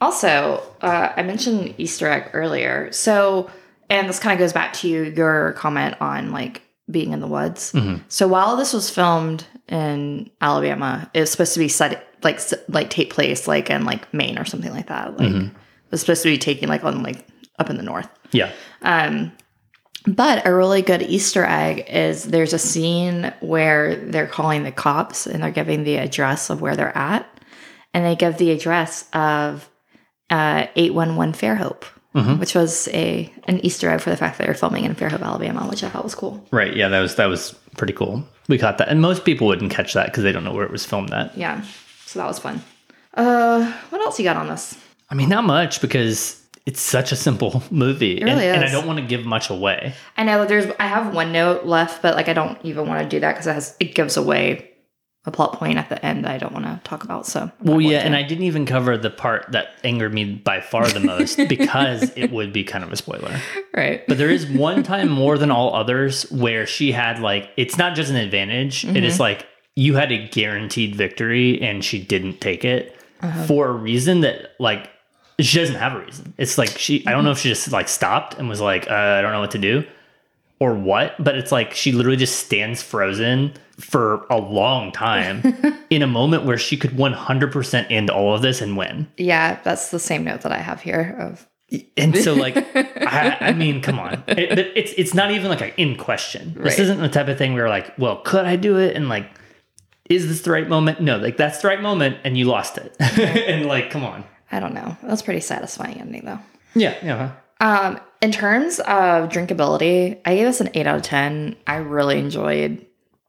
Also, uh, I mentioned Easter egg earlier. So, and this kind of goes back to your comment on like being in the woods. So while this was filmed in Alabama, it was supposed to be set like like take place like in like Maine or something like that. Like it was supposed to be taking like on like up in the north. Yeah. Um, but a really good Easter egg is there's a scene where they're calling the cops and they're giving the address of where they're at, and they give the address of uh, 811 Fairhope, which was a an Easter egg for the fact that they're filming in Fairhope, Alabama, which I thought was cool. Right. Yeah. That was that was pretty cool. We caught that, and most people wouldn't catch that because they don't know where it was filmed at. Yeah, so that was fun. Uh, what else you got on this? I mean, not much because it's such a simple movie, really and, and I don't want to give much away. I know that there's I have one note left, but like I don't even want to do that because it has it gives away a plot point at the end that I don't want to talk about. So, I'm Well, yeah, and I didn't even cover the part that angered me by far the most because it would be kind of a spoiler. right. But there is one time more than all others where she had like it's not just an advantage, it is mm-hmm. like you had a guaranteed victory and she didn't take it uh-huh. for a reason that like she doesn't have a reason. It's like she I don't know if she just like stopped and was like, uh, I don't know what to do or what, but it's like she literally just stands frozen for a long time in a moment where she could 100% end all of this and win. yeah, that's the same note that I have here of And so, like, I, I mean, come on, it, it- it's it's not even like a in question. This Right. isn't the type of thing where like, well, could I do it? And like, is this the right moment? No, like that's the right moment, and you lost it. and like, come on. I don't know. That's pretty satisfying ending though. Yeah, yeah. Um, in terms of drinkability, I gave this an eight out of ten. I really enjoyed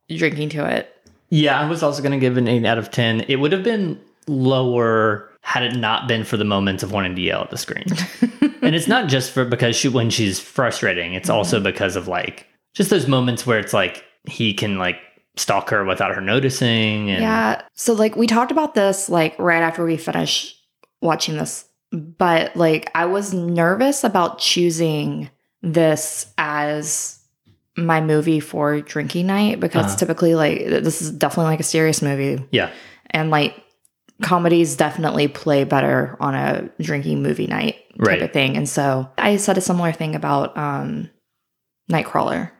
drinking to it. Yeah, I was also gonna give an eight out of ten. It would have been lower had it not been for the moments of wanting to yell at the screen. and it's not just for because she when she's frustrating. It's also because of like just those moments where it's like he can like stalk her without her noticing. And Yeah. So like we talked about this like right after we finished watching this, but like I was nervous about choosing this as my movie for drinking night because Uh-huh. typically like this is definitely like a serious movie yeah, and like comedies definitely play better on a drinking movie night type Right. of thing. And so I said a similar thing about um Nightcrawler.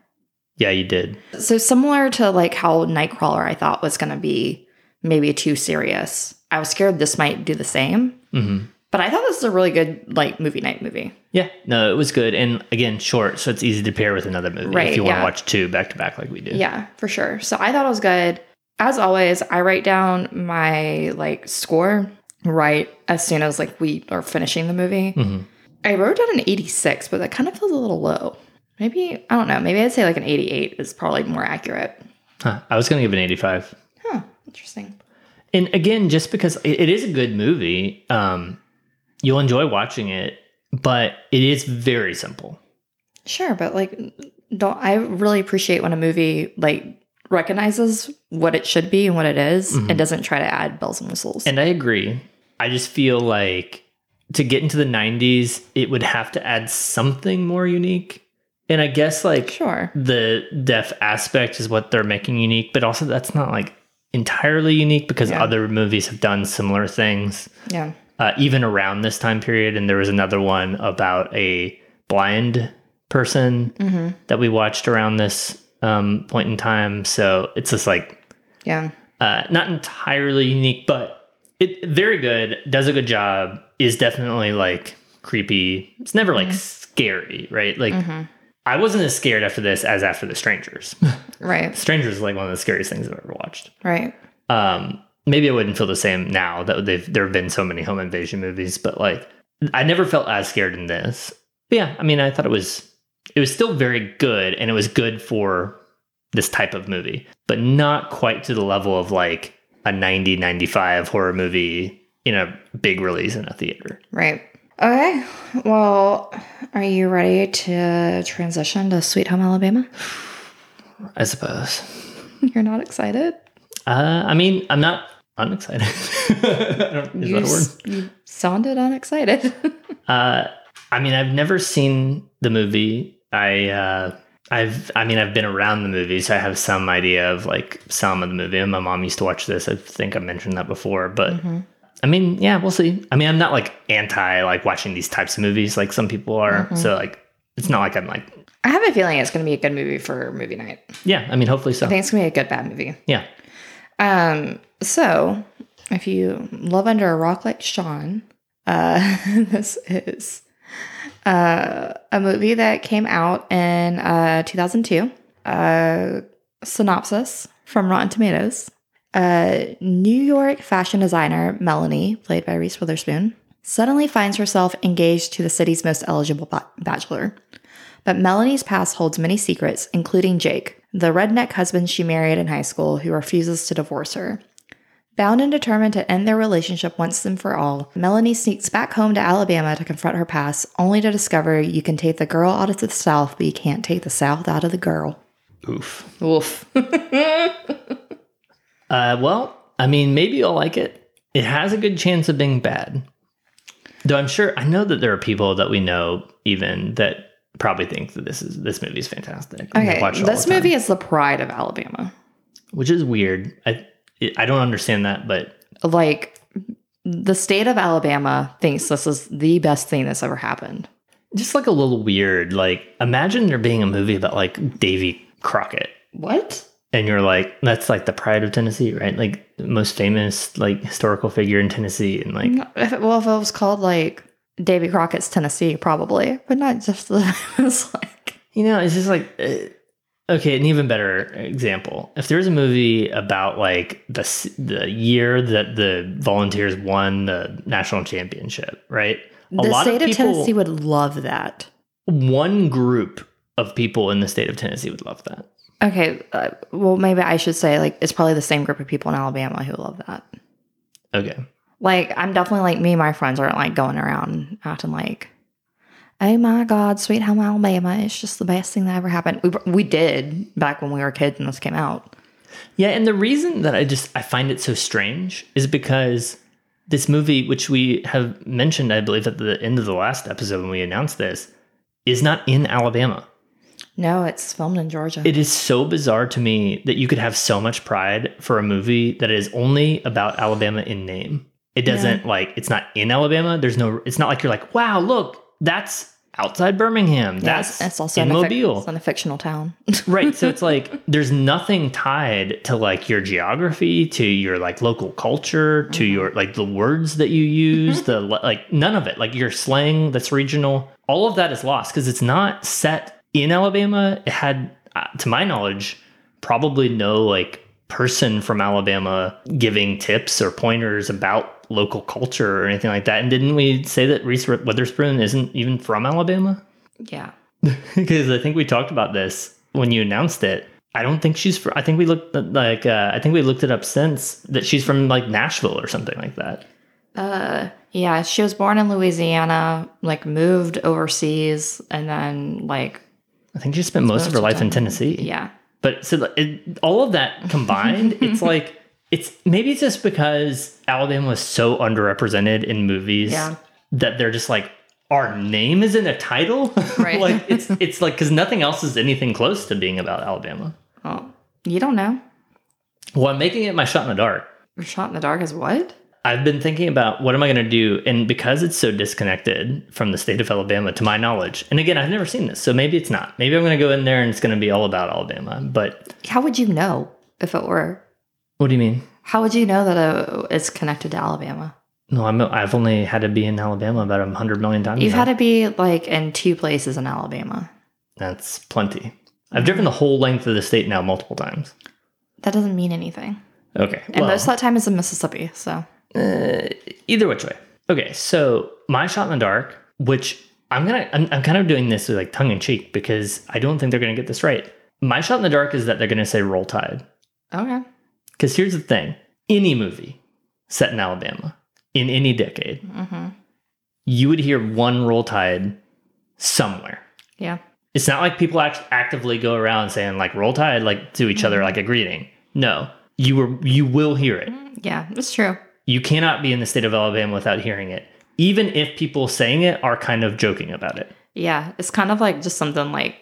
yeah, you did. So similar to like how Nightcrawler I thought was going to be maybe too serious. I was scared this might do the same, hmm but I thought this was a really good like movie night movie. Yeah, no, it was good, and again, short, so it's easy to pair with another movie Right, if you want to yeah. watch two back to back like we do. Yeah, for sure. So I thought it was good. As always, I write down my like score right as soon as like we are finishing the movie. Mhm. I wrote down an 86, but that kind of feels a little low. Maybe I don't know. Maybe I'd say like an 88 is probably more accurate. Huh, I was gonna give an eighty-five. Huh. Interesting. And again, just because it, it is a good movie, um, you'll enjoy watching it, but it is very simple. Sure, but like, don't I really appreciate when a movie like recognizes what it should be and what it is and doesn't try to add bells and whistles. And I agree. I just feel like to get into the 90s, it would have to add something more unique. And I guess like sure. the deaf aspect is what they're making unique, but also that's not like entirely unique because Yeah. other movies have done similar things. Yeah. uh, even around this time period. And there was another one about a blind person Mm-hmm. that we watched around this um, point in time. So it's just like Yeah. uh, not entirely unique, but it very good. Does a good job. Is definitely like creepy. It's never like scary, right? Like I wasn't as scared after this as after The Strangers. Right. Strangers is like one of the scariest things I've ever watched. Right. Um, maybe I wouldn't feel the same now that they've there have been so many home invasion movies, but like I never felt as scared in this. But yeah, I mean, I thought it was it was still very good, and it was good for this type of movie, but not quite to the level of like a 90 95 horror movie in a big release in a theater. Right. Okay. Well, are you ready to transition to Sweet Home Alabama? I suppose. You're not excited? Uh, I mean, I'm not unexcited. Is you, that a word? you sounded unexcited. Uh, I mean, I've never seen the movie. I, uh, I've, I mean, I've been around the movie, so I have some idea of like some of the movie. And my mom used to watch this. I think I mentioned that before, but Mm-hmm. I mean, yeah, we'll see. I mean, I'm not like anti like watching these types of movies like some people are. Mm-hmm. So like, it's not like I'm like, I have a feeling it's going to be a good movie for movie night. yeah. I mean, hopefully so. I think it's going to be a good bad movie. Yeah. Um, so if you love under a rock like Sean, uh, this is uh, a movie that came out in uh, 2002. Uh, synopsis from Rotten Tomatoes. Uh, New York fashion designer Melanie, played by Reese Witherspoon, suddenly finds herself engaged to the city's most eligible bachelor. But Melanie's past holds many secrets, including Jake, the redneck husband she married in high school who refuses to divorce her. Bound and determined to end their relationship once and for all, Melanie sneaks back home to Alabama to confront her past, only to discover you can take the girl out of the South, but you can't take the South out of the girl. Oof. Oof. Uh, well, I mean, maybe you'll like it. It has a good chance of being bad. Though I'm sure I know that there are people that we know even that probably think that this is this movie is fantastic. Okay, this movie is the pride of Alabama. which is weird. I I don't understand that, but Like the state of Alabama thinks this is the best thing that's ever happened. just like a little weird. Like imagine there being a movie about like Davy Crockett. What? And you're like that's like the pride of tennessee right like most famous like historical figure in tennessee and like If it, well, if it was called like Davy Crockett's Tennessee, probably, but not just the. It's like you know it's just like uh, okay an even better example if there's a movie about like the the year that the volunteers won the national championship right a the lot state of of, people Tennessee would love that. one group of people in the state of tennessee would love that Okay, uh, well, maybe I should say like it's probably the same group of people in Alabama who love that. okay Like I'm definitely like me and my friends aren't like going around acting like, oh my god, sweet home Alabama, it's just the best thing that ever happened. We we did back when we were kids and this came out. Yeah, and the reason that I just I find it so strange is because this movie, which we have mentioned, I believe, at the end of the last episode when we announced this, is not in Alabama. No, it's filmed in Georgia. It is so bizarre to me that you could have so much pride for a movie that is only about Alabama in name. It doesn't like it's not in Alabama. There's no. It's not like you're like, wow, look, that's outside Birmingham. Yeah, that's it's, also in fic- it's in a fictional town. right so it's like there's nothing tied to like your geography to your like local culture to mm-hmm. your like the words that you use mm-hmm. the like none of it like your slang that's regional all of that is lost because it's not set in alabama it had uh, to my knowledge probably no like person from alabama giving tips or pointers about local culture or anything like that and didn't we say that reese witherspoon isn't even from alabama yeah. because I think we talked about this when you announced it. I don't think she's. Fr- I think we looked like. Uh, I think we looked it up since that she's from like Nashville or something like that. Uh, yeah, she was born in Louisiana, like moved overseas, and then like I think she spent most of her life in Tennessee. yeah, But so it, all of that combined, it's like it's maybe it's just because Alabama was so underrepresented in movies Yeah. that they're just like our name is in a title. Right. like it's it's like because nothing else is anything close to being about Alabama. oh, you don't know. Well, I'm making it my shot in the dark. Your shot in the dark is what? I've been thinking about what am I going to do, and because it's so disconnected from the state of Alabama, to my knowledge, and again, I've never seen this, so maybe it's not. Maybe I'm going to go in there and it's going to be all about Alabama. But How would you know if it were? what do you mean? How would you know that uh it's connected to Alabama? No, I'm. I've only had to be in Alabama about a hundred million times. You've now. had to be like in two places in Alabama. That's plenty. I've driven the whole length of the state now multiple times. That doesn't mean anything. Okay. And well, most of that time is in Mississippi. So Uh, either which way. Okay, so my shot in the dark, which I'm gonna, I'm, I'm kind of doing this with like tongue in cheek because I don't think they're gonna get this right. My shot in the dark is that they're gonna say "Roll Tide." okay, Because here's the thing: any movie set in Alabama in any decade, hmm you would hear one "Roll Tide" somewhere. yeah, It's not like people act- actively go around saying like "Roll Tide" like to each other mm-hmm. like a greeting. No, you were you will hear it. Mm-hmm. yeah, it's true. You cannot be in the state of Alabama without hearing it, even if people saying it are kind of joking about it. Yeah, it's kind of like just something like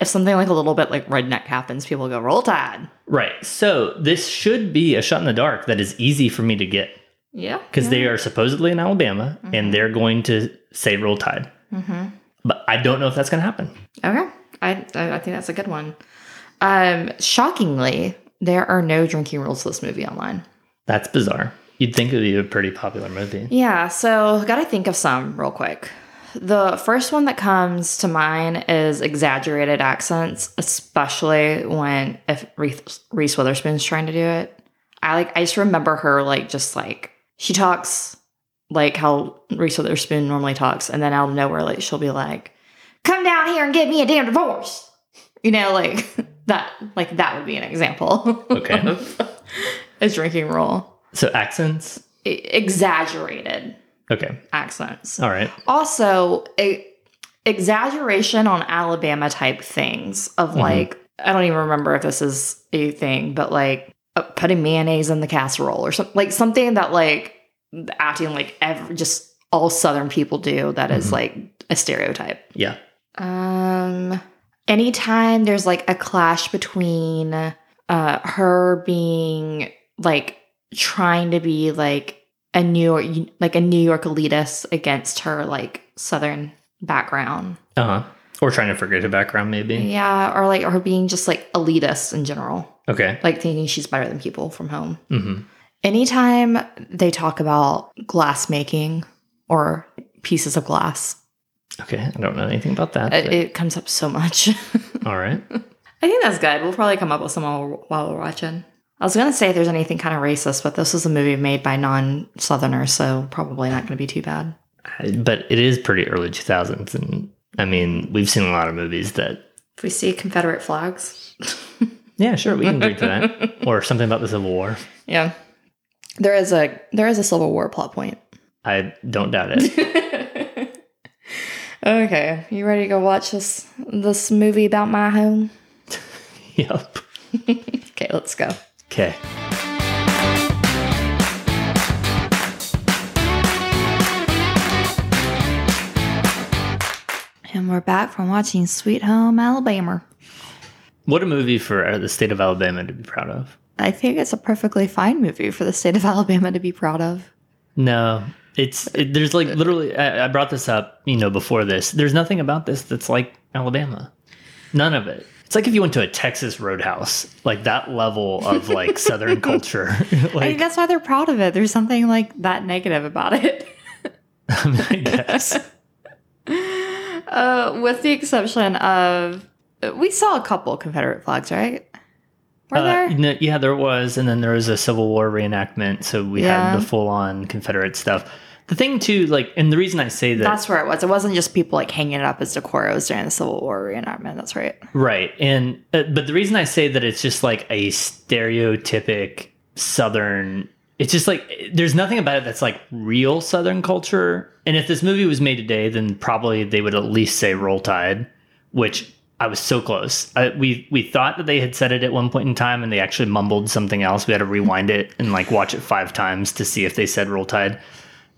if something like a little bit like redneck happens, people go roll tide. Right. So this should be a shot in the dark that is easy for me to get Yeah, because they are supposedly in Alabama and they're going to say "Roll Tide," hmm but I don't know if that's going to happen. Okay, I I I think that's a good one. Um, shockingly, there are no drinking rules to this movie online. That's bizarre. You'd think it would be a pretty popular movie. Yeah, so gotta think of some real quick. The first one that comes to mind is exaggerated accents, especially when if Reese, Witherspoon's trying to do it. I like I just remember her like just like she talks like how Reese Witherspoon normally talks, and then out of nowhere, like she'll be like, "Come down here and get me a damn divorce," you know, like that. Like that would be an example. Okay. a drinking rule. So accents. Exaggerated Okay. accents. All right. Also, a, exaggeration on Alabama type things of Mhm. like I don't even remember if this is a thing, but like uh, putting mayonnaise in the casserole or something like something that like acting like every just all Southern people do that is Mhm. like a stereotype. Yeah. Um, anytime there's like a clash between uh her being like trying to be like a New York like a New York elitist against her like Southern background. Uh huh. Or trying to forget her background, maybe. Yeah, or like her being just like elitist in general, Okay. like thinking she's better than people from home. hmm Anytime they talk about glass making or pieces of glass, Okay. I don't know anything about that. it, it comes up so much. all right. I think that's good. We'll probably come up with some while we're watching. I was gonna say if there's anything kind of racist, but this is a movie made by non-Southerners, so probably not gonna be too bad. But it is pretty early 2000s. And I mean, we've seen a lot of movies that, If we see Confederate flags, yeah, sure, we can agree to that. Or something about the Civil War. yeah, there is a there is a Civil War plot point. I don't doubt it. okay, you ready to go watch this this movie about my home? yep. Okay, let's go. Okay. And we're back from watching Sweet Home Alabama. What a movie for uh, the state of Alabama to be proud of. I think it's a perfectly fine movie for the state of Alabama to be proud of. No, it's it, there's like literally. I, I brought this up, you know, before this. There's nothing about this that's like Alabama. None of it. It's like if you went to a Texas Roadhouse, like that level of like Southern culture. I think that's why they're proud of it. There's something like that negative about it. I guess. Uh, with the exception of, we saw a couple Confederate flags, right? Were Uh, there? yeah, there was, and then there was a Civil War reenactment, so we Yeah. had the full-on Confederate stuff. The thing too, like, and the reason I say that, That's where it was. It wasn't just people like hanging it up as decor. It was during the Civil War reenactment. That's right. right, and uh, but the reason I say that it's just like a stereotypic Southern. It's just like there's nothing about it that's like real Southern culture. And if this movie was made today, then probably they would at least say "Roll Tide," which I was so close. I, we we thought that they had said it at one point in time, and they actually mumbled something else. We had to rewind it and like watch it five times to see if they said "Roll Tide."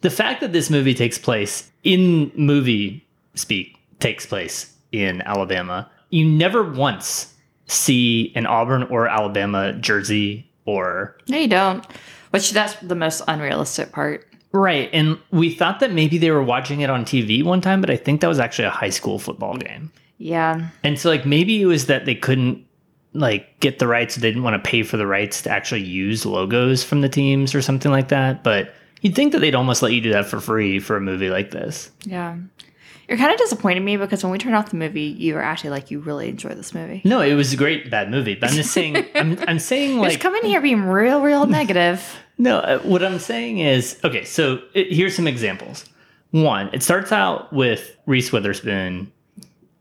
The fact that this movie takes place in movie speak takes place in Alabama. You never once see an Auburn or Alabama jersey or No, you don't. Which that's the most unrealistic part. right. And we thought that maybe they were watching it on TV one time, but I think that was actually a high school football game. Yeah. And so like maybe it was that they couldn't like get the rights, they didn't want to pay for the rights to actually use logos from the teams or something like that. But you'd think that they'd almost let you do that for free for a movie like this. Yeah. You're kind of disappointing me because when we turned off the movie, you were actually like, you really enjoyed this movie. No, it was a great bad movie. But I'm just saying I'm I'm saying Just like come in here being real, real negative. No, uh, what I'm saying is okay. So it, here's some examples. One, it starts out with Reese Witherspoon.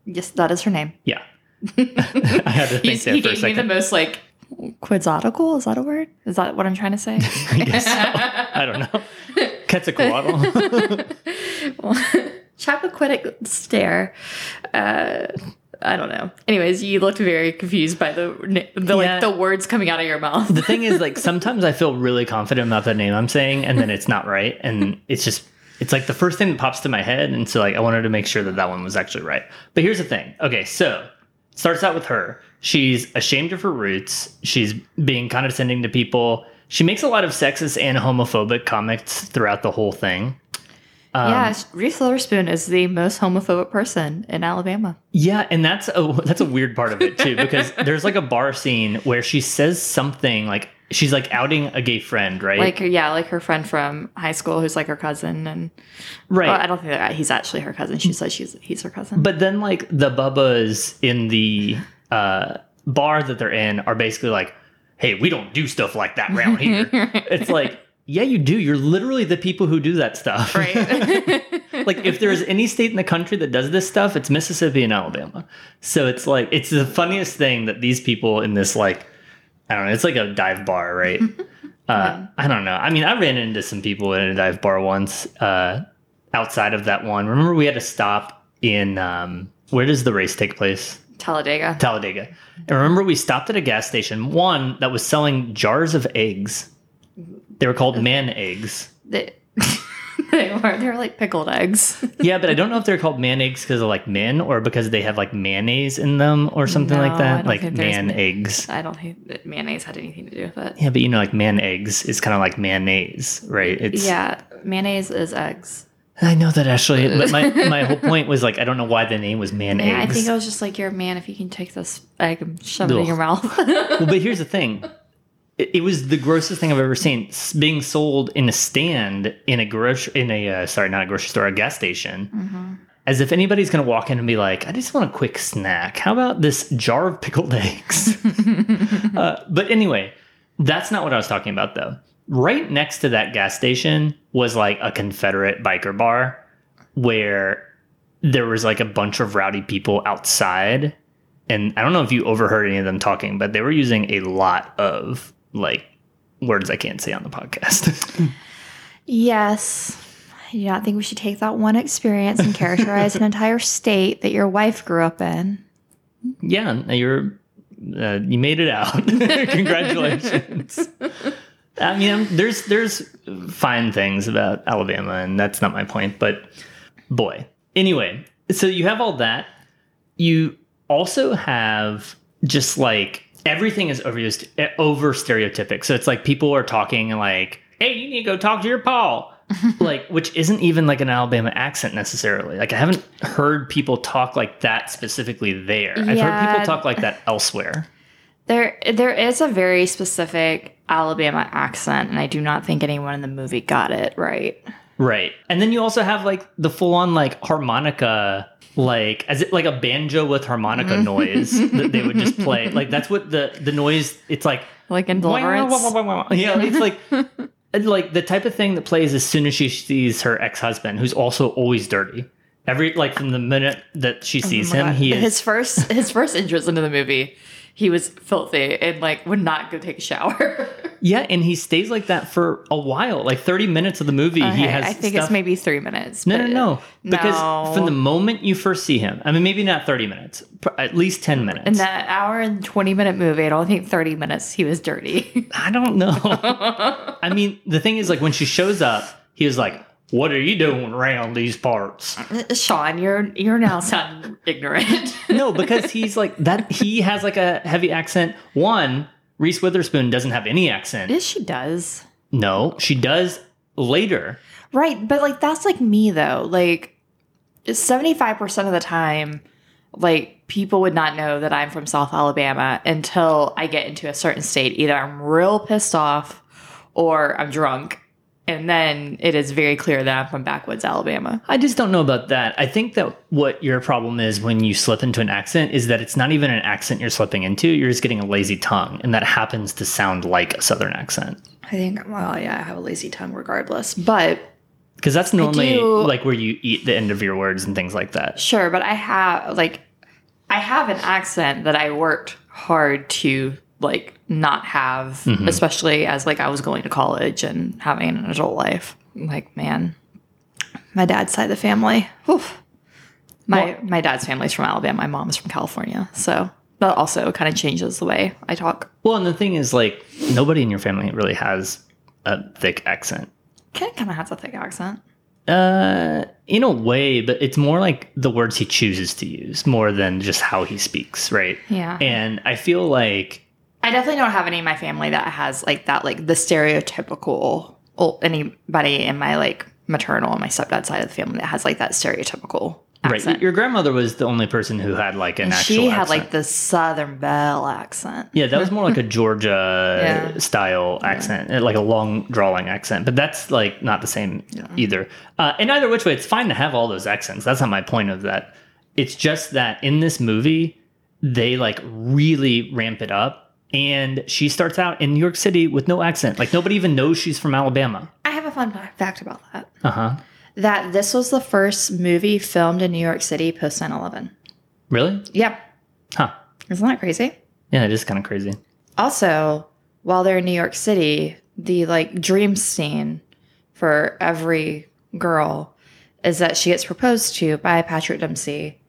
Yes, that is her name. Yeah, I had to think He's, there he for a gave me the second. most like quixotic. Is that a word? Is that what I'm trying to say? I guess so. I don't know. Quetzalcoatl. Chappaquiddick stare. Uh, I don't know. Anyways, you looked very confused by the the Yeah. like the words coming out of your mouth. the thing is, like, sometimes I feel really confident about the name I'm saying, and then it's not right, and it's just. It's like the first thing that pops to my head, and so like I wanted to make sure that that one was actually right. But here's the thing. Okay, so starts out with her. She's ashamed of her roots. She's being condescending to people. She makes a lot of sexist and homophobic comments throughout the whole thing. Um, yeah, Reese Witherspoon is the most homophobic person in Alabama. Yeah, and that's a that's a weird part of it too because there's like a bar scene where she says something like she's like outing a gay friend, right? Like yeah, like her friend from high school who's like her cousin, and right. well, I don't think that he's actually her cousin. She says she's he's her cousin. But then like the bubbas in the uh, bar that they're in are basically like, "Hey, we don't do stuff like that around here." it's like, yeah, you do. You're literally the people who do that stuff. right. like if there's any state in the country that does this stuff, it's Mississippi and Alabama. So it's like it's the funniest thing that these people in this like I don't know, it's like a dive bar, right? uh, I don't know. I mean, I ran into some people in a dive bar once uh, outside of that one. Remember we had to stop in um, where does the race take place? Talladega. Talladega. And remember, we stopped at a gas station, one that was selling jars of eggs. They were called man eggs. They, they were they were like pickled eggs. Yeah, but I don't know if they're called man eggs because of like men or because they have like mayonnaise in them or something No, like that. Like man eggs. I don't think that mayonnaise had anything to do with it. Yeah, but you know, like man eggs is kind of like mayonnaise, right? It's Yeah, mayonnaise is eggs. I know that actually, but my, my whole point was like I don't know why the name was man Yeah, I eggs. think I was just like, you're a man if you can take this egg and shove it in your mouth. well, but here's the thing. It, it was the grossest thing I've ever seen. Being sold in a stand in a grocery in a uh, sorry, not a grocery store, a gas station. Mm-hmm. As if anybody's going to walk in and be like, "I just want a quick snack. How about this jar of pickled eggs?" uh, but anyway, that's not what I was talking about though. Right next to that gas station was like a Confederate biker bar where there was like a bunch of rowdy people outside and I don't know if you overheard any of them talking, but they were using a lot of like words I can't say on the podcast. yes. I do not think we should take that one experience and characterize an entire state that your wife grew up in. yeah, you're uh, you made it out. Congratulations. I mean, I'm, there's there's fine things about Alabama, and that's not my point. But boy, anyway, so you have all that. You also have just like everything is over eh, over stereotypic. So it's like people are talking like, "Hey, you need to go talk to your Paul." like which isn't even like an Alabama accent necessarily. Like I haven't heard people talk like that specifically there. I've heard people talk like that elsewhere. There, there is a very specific Alabama accent, and I do not think anyone in the movie got it right. Right. And then you also have like the full on like harmonica like as it like a banjo with harmonica mm-hmm. noise that they would just play. Like that's what the the noise it's like Like in Deliverance. Yeah, it's like like the type of thing that plays as soon as she sees her ex-husband who's also always dirty. Every like from the minute that she oh sees Oh him, God. he is his first his first entrance into the movie. He was filthy and like would not go take a shower. Yeah, and he stays like that for a while. Like 30 minutes of the movie, he has I think stuff- it's maybe three minutes. No, no, no. Because No. from the moment you first see him, I mean, maybe not 30 minutes, at least 10 minutes. in that hour and twenty minute movie, I don't think thirty minutes he was dirty. I don't know. I mean, the thing is, like, when she shows up, he was like, What are you doing around these parts? Sean, you're you're now sounding ignorant. No, because he's like, that, he has like a heavy accent. One, Reese Witherspoon doesn't have any accent. yes, she does. No, she does later. Right, but like that's like me though. Like seventy five percent of the time, like people would not know that I'm from South Alabama until I get into a certain state. Either I'm real pissed off or I'm drunk. And then it is very clear that I'm from backwoods Alabama. I just don't know about that. I think that what your problem is when you slip into an accent is that it's not even an accent you're slipping into. You're just getting a lazy tongue, and that happens to sound like a southern accent. I think, well, yeah, I have a lazy tongue regardless. But Because that's normally do- like where you eat the end of your words and things like that. Sure, but I have like I have an accent that I worked hard to like not have, Mm-hmm. especially as like I was going to college and having an adult life. Like, man, my dad's side of the family. whew. My my dad's family's from Alabama. My mom's from California, so that also kind of changes the way I talk. Well, and the thing is, like, nobody in your family really has a thick accent. Ken kind of has a thick accent. Uh, in a way, but it's more like the words he chooses to use more than just how he speaks, right? Yeah. And I feel like I definitely don't have any in my family that has like that, like the stereotypical, or anybody in my like maternal and my stepdad's side of the family that has like that stereotypical accent. right, your grandmother was the only person who had like an And actual. she had accent. like the Southern Belle accent. Yeah, that was more like a Georgia Yeah. style accent, uh, like a long drawling accent. But that's like not the same either. Uh, and either which way, it's fine to have all those accents. That's not my point of that. It's just that in this movie, they like really ramp it up. And she starts out in New York City with no accent. Like nobody even knows she's from Alabama. I have a fun fact about that. Uh huh. That this was the first movie filmed in New York City post 9 11. Really? Yep. Huh. Isn't that crazy? Yeah, it is kind of crazy. Also, while they're in New York City, the like dream scene for every girl is that she gets proposed to by Patrick Dempsey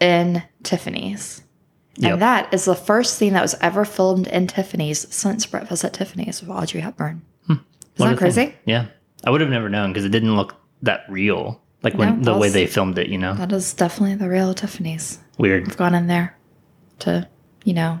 in Tiffany's. Yep. And that is the first scene that was ever filmed in Tiffany's since Breakfast at Tiffany's with Audrey Hepburn. Is What that crazy? thing. Yeah. I would have never known because it didn't look that real. Like when No, the way they filmed it, you know? That is definitely the real Tiffany's. Weird. I've gone in there to, you know,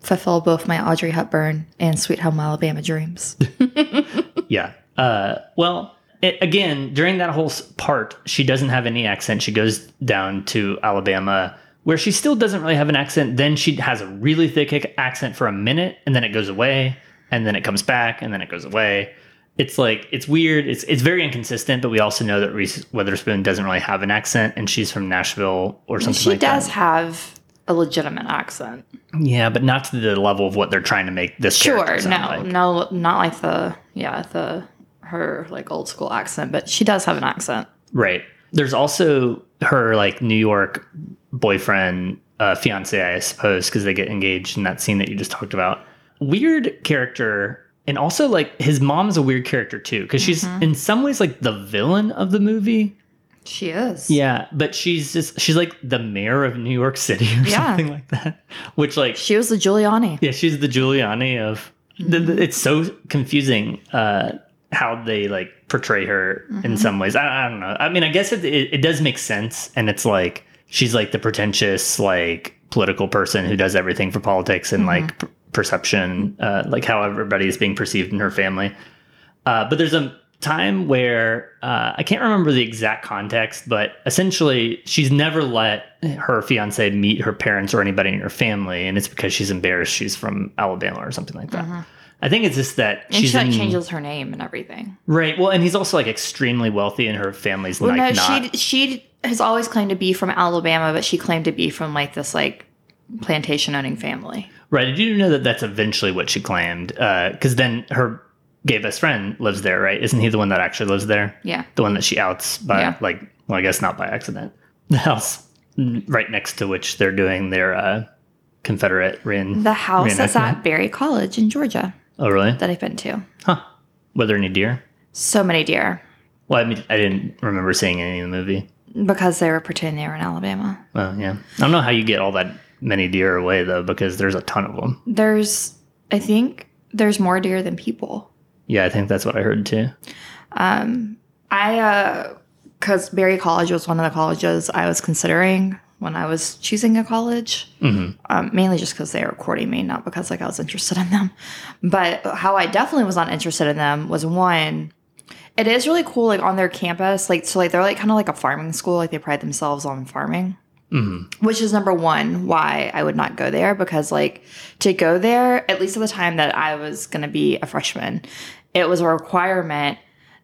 fulfill both my Audrey Hepburn and Sweet Home Alabama dreams. Yeah. Uh, well, it, again, during that whole part, she doesn't have any accent. She goes down to Alabama where she still doesn't really have an accent. Then she has a really thick accent for a minute and then it goes away and then it comes back and then it goes away. It's like it's weird. It's it's very inconsistent, but we also know that Reese Witherspoon doesn't really have an accent and she's from Nashville or something she like does that. have a legitimate accent. Yeah, but not to the level of what they're trying to make this Sure, no, like. no, not like the yeah the her like old school accent, but she does have an accent. Right. There's also her like New York boyfriend, uh, fiance, I suppose, because they get engaged in that scene that you just talked about. Weird character. And also, like, his mom's a weird character too, because she's in some ways like the villain of the movie. She is. Yeah, but she's just, she's like the mayor of New York City or Yeah. something like that. Which, like, She was the Giuliani. yeah, she's the Giuliani of. The, the- it's so confusing uh, how they like portray her in some ways. I, I don't know. I mean, I guess it, it, it does make sense, and it's like she's like the pretentious like political person who does everything for politics and like p- perception, uh, like how everybody is being perceived in her family. Uh, but there's a time where uh, I can't remember the exact context, but essentially she's never let her fiance meet her parents or anybody in her family, and it's because she's embarrassed she's from Alabama or something like that. I think it's just that And she's she like in, changes her name and everything. right. Well, and he's also like extremely wealthy, and her family's Well, like no, not. she she has always claimed to be from Alabama, but she claimed to be from like this like plantation owning family. Right. Did you know that that's eventually what she claimed? Because then her gay best friend lives there, right? Isn't he the one that actually lives there? Yeah. The one that she outs by, Yeah. like, well, I guess not by accident. The house right next to which they're doing their uh, Confederate rein. The house is at Berry College in Georgia Oh, really? that I've been to. Huh. Were there any deer? So many deer Well, I mean, I didn't remember seeing any in the movie. because they were pretending they were in Alabama. Well, yeah. I don't know how you get all that many deer away, though, because there's a ton of them. There's, I think, there's more deer than people. Yeah, I think that's what I heard too. Um, I, uh, because Berry College was one of the colleges I was considering when I was choosing a college. Um, mainly just because they were courting me, not because like I was interested in them. But how I definitely was not interested in them was one. It is really cool, like on their campus, like so, like they're like kind of like a farming school, like they pride themselves on farming. Which is number one why I would not go there because like to go there, at least at the time that I was gonna be a freshman, it was a requirement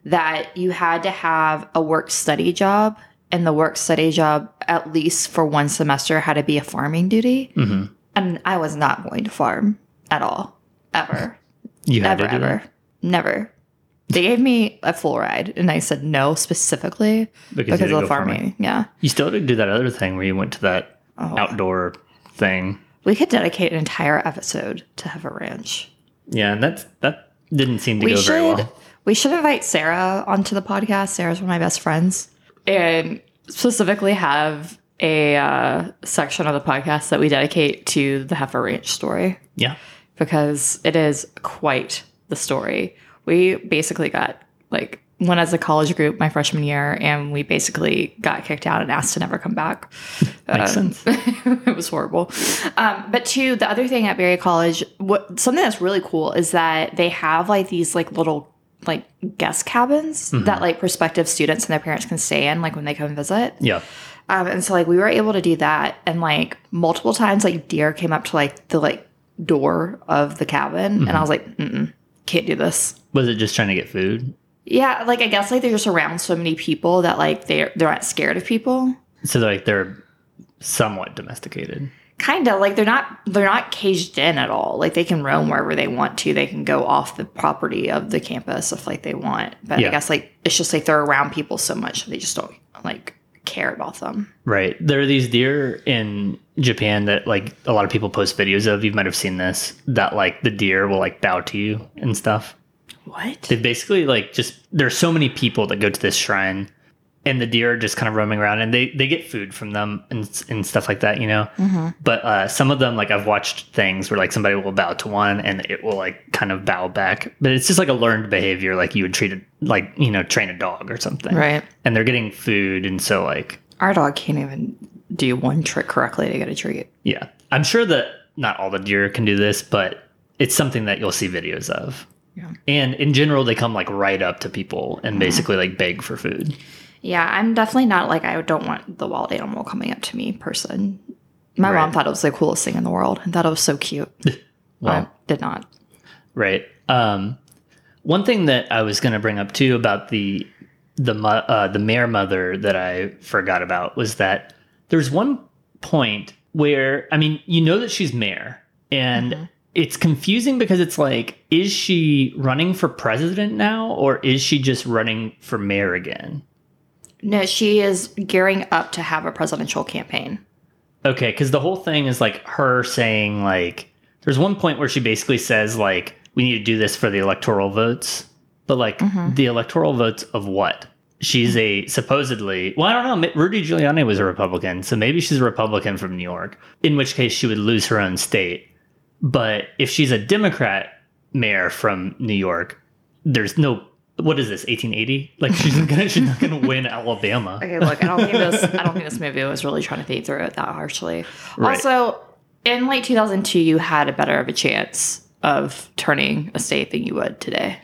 that you had to have a work study job and the work study job at least for one semester had to be a farming duty mm-hmm. and i was not going to farm at all ever You had ever that? never they gave me a full ride and i said no specifically Because because, you had to of go farming. farming. yeah You still did do that other thing where you went to that Oh. outdoor thing. we could dedicate an entire episode to Heifer Ranch Yeah, and that's that didn't seem to we go should very well. we should invite Sarah onto the podcast. Sarah's one of my best friends, and specifically have a uh, section of the podcast that we dedicate to the Heifer Ranch story Yeah. because it is quite the story. We basically got like went as a college group my freshman year, and we basically got kicked out and asked to never come back. Makes sense. it was horrible. Um, but two, the other thing at Berry College, what something that's really cool is that they have like these like little like guest cabins that like prospective students and their parents can stay in like when they come visit. Yeah. Um, and so like we were able to do that, and like multiple times like deer came up to like the like door of the cabin, and I was like, Mm-mm, can't do this. Was it just trying to get food? Yeah, like I guess like they're just around so many people that like they're they're not scared of people. So like they're somewhat domesticated. Kind of like they're not they're not caged in at all like they can roam mm-hmm. wherever they want to they can go off the property of the campus if like they want but Yeah. i guess like it's just like they're around people so much they just don't like care about them Right. There are these deer in Japan that like a lot of people post videos of. You might have seen this. That like the deer will like bow to you and stuff. what They basically like just there's so many people that go to this shrine and the deer are just kind of roaming around and they, they get food from them and, and stuff like that, you know? But uh, some of them, like I've watched things where like somebody will bow to one and it will like kind of bow back. But it's just like a learned behavior, like you would treat it like, you know, train a dog or something. Right. And they're getting food. And so, like, Our dog can't even do one trick correctly to get a treat. yeah, I'm sure that not all the deer can do this, but it's something that you'll see videos of. Yeah. And in general, they come like right up to people and basically like beg for food. Yeah, I'm definitely not like I don't want the wild animal coming up to me person. My Right. mom thought it was the coolest thing in the world and thought it was so cute. Well, I did not. Right. Um, one thing that I was going to bring up too about the the uh, the mayor mother that I forgot about was that there's one point where I mean you know that she's mayor and it's confusing because it's like is she running for president now or is she just running for mayor again? No, she is gearing up to have a presidential campaign. Okay, because the whole thing is like her saying like there's one point where she basically says like we need to do this for the electoral votes, but like mm-hmm. the electoral votes of what? She's a supposedly well I don't know. Rudy Giuliani was a Republican, so maybe she's a Republican from New York. In which case she would lose her own state. But if she's a Democrat mayor from New York, there's no what is this 1880? Like she's gonna she's not gonna win Alabama. Okay, look, I don't think this I don't think this movie was really trying to think through it that harshly. Right. Also, in late 2002, you had a better of a chance of turning a state than you would today.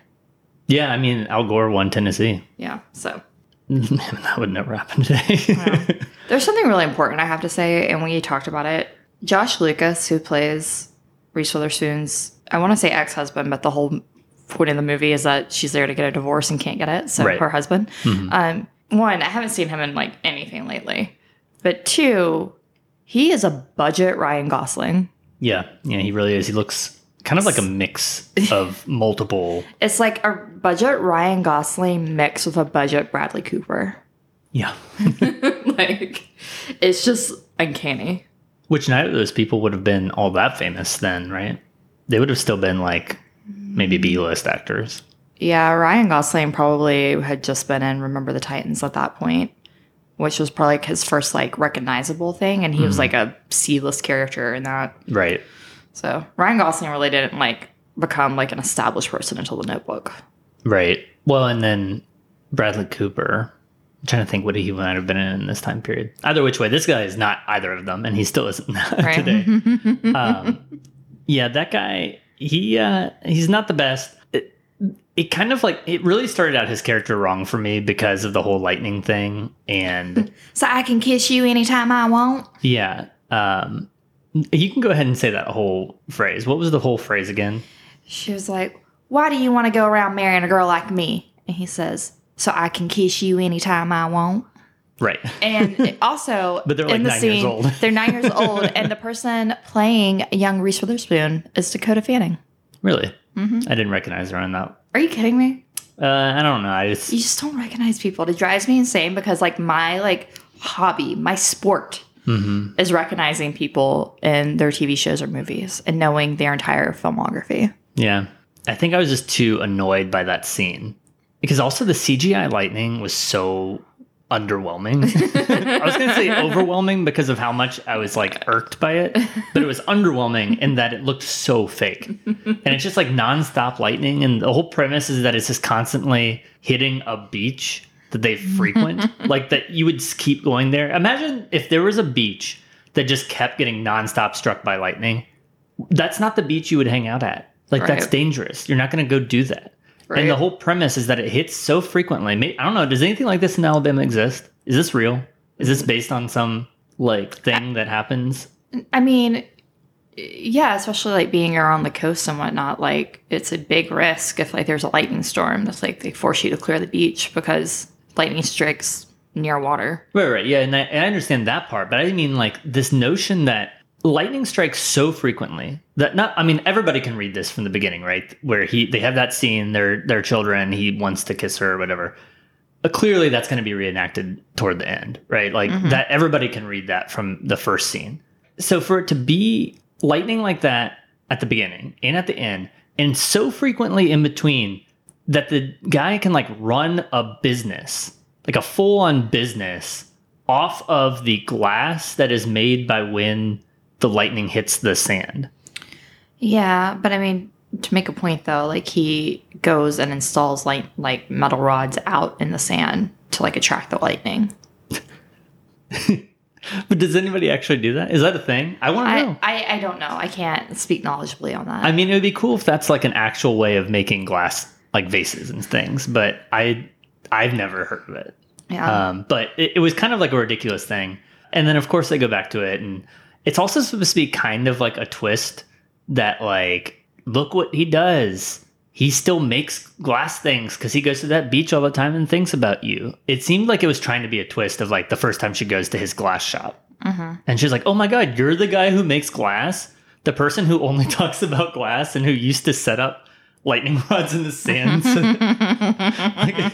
Yeah, I mean Al Gore won Tennessee. Yeah, so that would never happen today. There's something really important I have to say, and we talked about it. Josh Lucas, who plays Reese Witherspoon's, I want to say ex husband, but the whole point in the movie is that she's there to get a divorce and can't get it. So Right. her husband. Um, one, I haven't seen him in like anything lately, but two, he is a budget Ryan Gosling. yeah, yeah, he really is. He looks kind of like a mix of multiple. It's like a budget Ryan Gosling mixed with a budget Bradley Cooper. Yeah, like, it's just uncanny. which neither of those people would have been all that famous then, right? They would have still been like maybe B list actors. Yeah, Ryan Gosling probably had just been in Remember the Titans at that point, which was probably like his first like recognizable thing, and he was like a C-list character in that. Right. So Ryan Gosling really didn't like become like an established person until The Notebook. Right. Well, and then Bradley Cooper. I'm trying to think what he might have been in in this time period. Either which way, this guy is not either of them, and he still isn't Right. today. um, yeah, that guy. He uh, he's not the best. It, it kind of like it really started out his character wrong for me because of the whole lightning thing, and So I can kiss you anytime I want. yeah. Um, you can go ahead and say that whole phrase. What was the whole phrase again? She was like, "Why do you want to go around marrying a girl like me?" And he says, "So I can kiss you anytime I want." Right. And also, But they're like in the nine years scene, old. they're nine years old, and the person playing young Reese Witherspoon is Dakota Fanning. really? Mm-hmm. I didn't recognize her in that. Are you kidding me? Uh, I don't know. I just You just don't recognize people. It drives me insane because like my like hobby, my sport Mm-hmm. is recognizing people in their TV shows or movies and knowing their entire filmography. Yeah. I think I was just too annoyed by that scene. Because also the CGI lightning was so underwhelming. I was going to say overwhelming because of how much I was like irked by it, but it was underwhelming in that it looked so fake. And it's just like nonstop lightning. And the whole premise is that it's just constantly hitting a beach that they frequent, like that you would keep going there. Imagine if there was a beach that just kept getting nonstop struck by lightning that's not the beach you would hang out at. Like that's dangerous. You're not going to go do that. Right. And the whole premise is that it hits so frequently. I don't know. Does anything like this in Alabama exist? Is this real? Is this based on some like thing that happens? I mean, yeah, especially like being around the coast and whatnot. Like, it's a big risk if like there's a lightning storm. That's like they force you to clear the beach because lightning strikes near water. Right, right. Yeah, and I, and I understand that part, but I mean like this notion that lightning strikes so frequently that not I mean everybody can read this from the beginning, right? Where he they have that scene, their their children, he wants to kiss her or whatever. But clearly that's going to be reenacted toward the end, right? Like mm-hmm. that everybody can read that from the first scene. So for it to be lightning like that at the beginning and at the end and so frequently in between that the guy can like run a business like a full on business off of the glass that is made by when the lightning hits the sand. Yeah, but I mean, to make a point though, like he goes and installs like like metal rods out in the sand to like attract the lightning. But does anybody actually do that? Is that a thing? I want to know. I, I I don't know. I can't speak knowledgeably on that. I mean, it would be cool if that's like an actual way of making glass like vases and things, but I I've never heard of it. yeah. Um, but it, it was kind of like a ridiculous thing. And then of course they go back to it, and it's also supposed to be kind of like a twist that like look what he does. He still makes glass things because he goes to that beach all the time and thinks about you. It seemed like it was trying to be a twist of like the first time she goes to his glass shop. Mm-hmm. And she's like, oh my God, you're the guy who makes glass? The person who only talks about glass and who used to set up lightning rods in the sand? like, how is that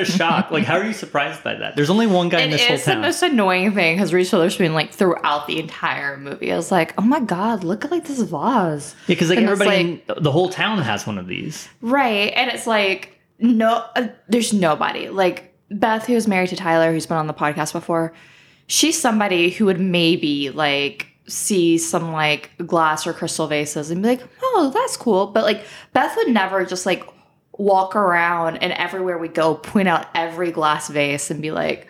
a shock? Like, how are you surprised by that? There's only one guy in It this whole is the most annoying thing because Reese Witherspoon, like throughout the entire movie, I was like, "Oh my god, look at like this vase!" Yeah, because like And it's everybody, in the whole town has one of these. Right, and it's like no, uh, there's nobody like Beth, who's married to Tyler, who's been on the podcast before. She's somebody who would maybe like see some like glass or crystal vases and be like, "Oh, that's cool," but like Beth would never just like walk around and everywhere we go point out every glass vase and be like.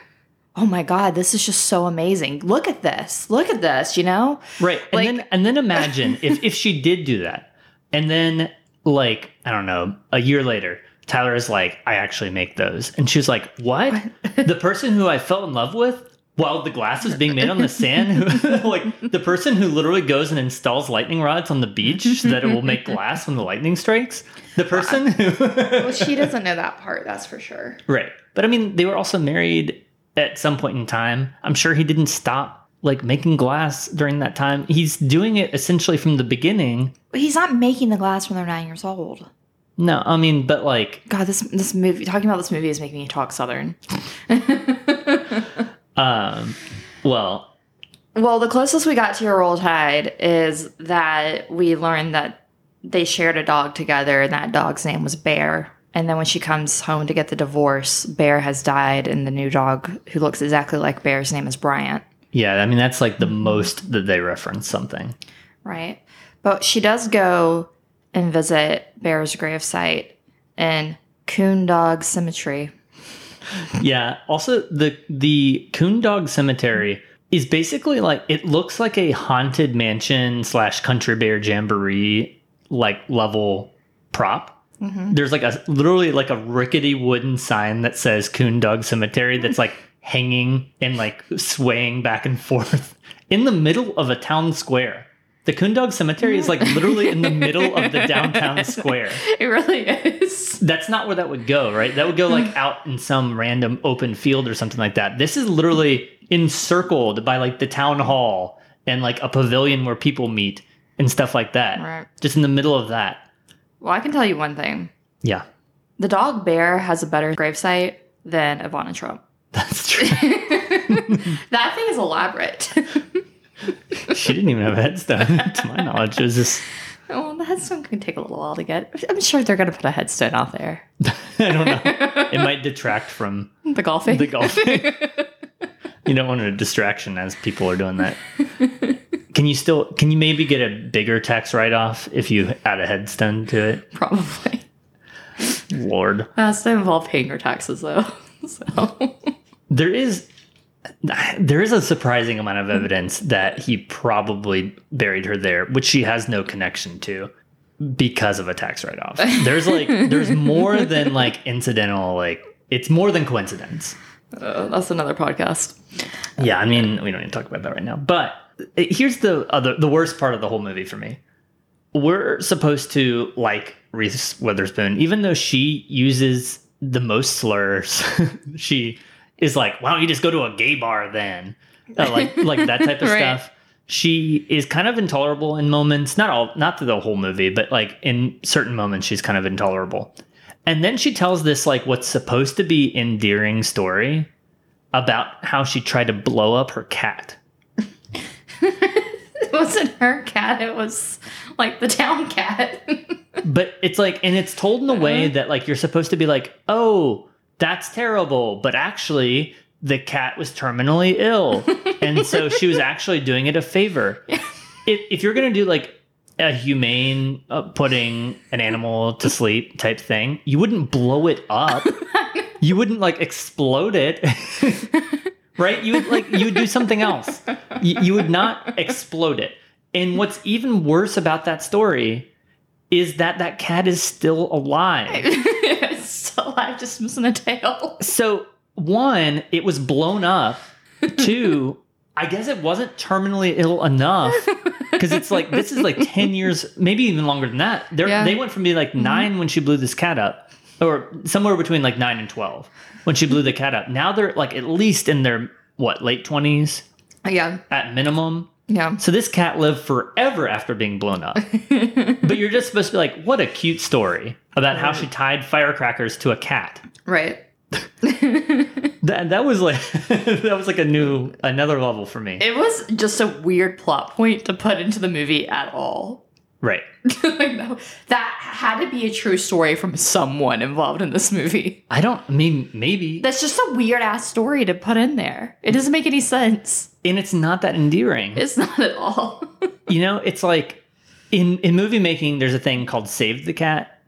Oh my god, this is just so amazing. Look at this. Look at this, you know? Right. And Like- then and then imagine if if she did do that. And then like, I don't know, a year later, Tyler is like, I actually make those. And she's like, What? the person who I fell in love with while the glass was being made on the sand, like the person who literally goes and installs lightning rods on the beach so that it will make glass when the lightning strikes. The person who Well, she doesn't know that part, that's for sure. Right. But I mean, they were also married at some point in time. I'm sure he didn't stop like making glass during that time. He's doing it essentially from the beginning. But he's not making the glass when they're nine years old. No, I mean, but like, God, this this movie talking about this movie is making me talk southern. um, well, Well, the closest we got to your roll tide is that we learned that they shared a dog together, and that dog's name was Bear. And then when she comes home to get the divorce, Bear has died, and the new dog, who looks exactly like Bear's name is Bryant. yeah, I mean, that's like the most that they reference something. right? But she does go and visit Bear's gravesite in Coon Dog Cemetery. Yeah. Also, the the Coon Dog Cemetery is basically like it looks like a haunted mansion slash country bear jamboree like level prop. Mm-hmm. There's like a literally like a rickety wooden sign that says Coon Dog Cemetery that's like hanging and like swaying back and forth in the middle of a town square. The Coon Dog Cemetery is like literally in the middle of the downtown square It really is. that's not where that would go, right? That would go like mm. out in some random open field or something like that. This is literally encircled by like the town hall and like a pavilion where people meet and stuff like that. Right. Just in the middle of that. Well, I can tell you one thing. Yeah, The dog Bear has a better gravesite than Ivana Trump. that's true. That thing is elaborate. she didn't even have a headstone, to my knowledge. It was just, oh, well, the headstone can take a little while to get. I'm sure they're going to put a headstone out there. I don't know. It might detract from The golfing. the golfing. you don't want a distraction as people are doing that. Can you still, can you maybe get a bigger tax write off if you add a headstone to it? Probably. Lord. Has to involve paying your taxes, though. So. there is there is a surprising amount of evidence that he probably buried her there, which she has no connection to because of a tax write-off. There's like there's more than like incidental like it's more than coincidence. Uh, that's another podcast. Yeah, I mean, we don't need to talk about that right now. But here's the other the worst part of the whole movie for me. We're supposed to like Reese Witherspoon, even though she uses the most slurs. she is like, "Why don't you just go to a gay bar then?" Uh, like like that type of Right. stuff. She is kind of intolerable in moments, not all, not through the whole movie, but like in certain moments, she's kind of intolerable. And then she tells this like what's supposed to be endearing story about how she tried to blow up her cat. It wasn't her cat, it was like the town cat. But it's like, and it's told in a way that like you're supposed to be like, oh, that's terrible. But actually, the cat was terminally ill. and so she was actually doing it a favor. If, if you're going to do like a humane uh, putting an animal to sleep type thing, you wouldn't blow it up. you wouldn't like explode it. right? You would like you would do something else. You, you would not explode it. And what's even worse about that story is that that cat is still alive. it's still alive, just missing a tail. So, one, it was blown up. Two, I guess it wasn't terminally ill enough because it's like this is like 10 years, maybe even longer than that. Yeah. They went from being like mm-hmm. 9 when she blew this cat up, or somewhere between like 9 and 12 when she blew the cat up. Now they're like at least in their, what, late 20s Yeah, at minimum. Yeah. So this cat lived forever after being blown up. but you're just supposed to be like, what a cute story about how she tied firecrackers to a cat. Right. That that was like that was like a new another level for me. It was just a weird plot point to put into the movie at all. Right. like, no, that had to be a true story from someone involved in this movie. I don't I mean maybe That's just a weird ass story to put in there. It doesn't make any sense. and it's not that endearing. It's not at all. you know, it's like in in movie making there's a thing called save the cat.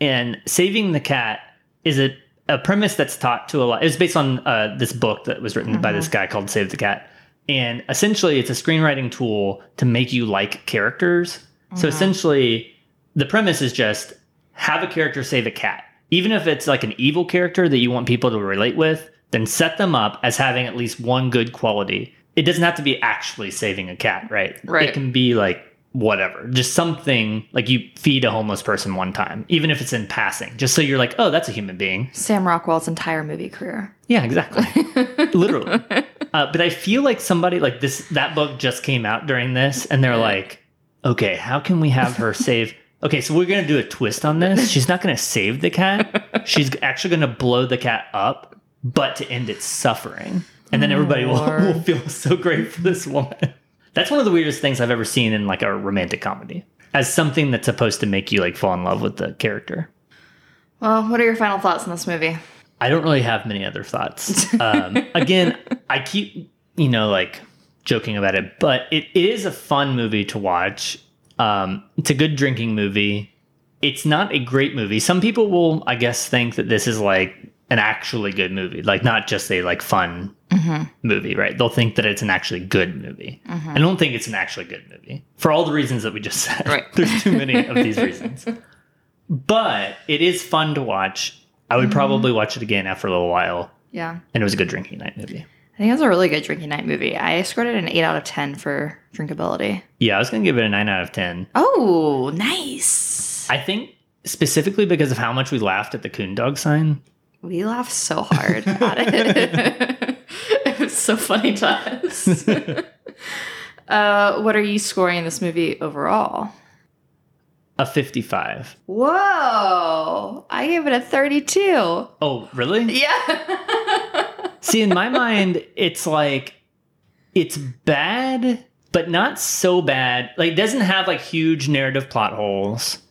And saving the cat is a a premise that's taught to a lot. It was based on uh, this book that was written by this guy called Save the Cat. And essentially, it's a screenwriting tool to make you like characters. So essentially, the premise is just have a character save a cat. Even if it's like an evil character that you want people to relate with, then set them up as having at least one good quality. It doesn't have to be actually saving a cat, right? Right. It can be like whatever, just something like you feed a homeless person one time, even if it's in passing, just so you're like, oh, that's a human being. Sam Rockwell's entire movie career. Yeah, exactly. Literally. Uh, but I feel like somebody like this, that book just came out during this, and they're like, okay, how can we have her save? Okay, so we're to do a twist on this. She's not to save the cat. She's actually to blow the cat up, but to end its suffering. And then everybody will, will feel so great for this woman. That's one of the weirdest things I've ever seen in like a romantic comedy as something that's supposed to make you like fall in love with the character. Well, what are your final thoughts on this movie? I don't really have many other thoughts. Um, again, I keep, you know, like joking about it, but it, is a fun movie to watch. Um, it's a good drinking movie. It's not a great movie. Some people will, I guess, think that this is like an actually good movie, like not just a like fun mm-hmm. movie, right? They'll think that it's an actually good movie. Mm-hmm. I don't think it's an actually good movie for all the reasons that we just said. Right. There's too many of these reasons. But it is fun to watch. I would mm-hmm. probably watch it again after a little while. Yeah. And it was a good drinking night movie. I think it's a really good drinking night movie. I scored it an 8 out of 10 for drinkability. Yeah, I was going to give it a 9 out of 10. Oh, nice. I think specifically because of how much we laughed at the coon dog sign. We laughed so hard at it. it was so funny to us. uh, what are you scoring this movie overall? A 55. Whoa, I gave it a 32. Oh, really? Yeah. See, in my mind, it's like it's bad, but not so bad. Like, it doesn't have like huge narrative plot holes.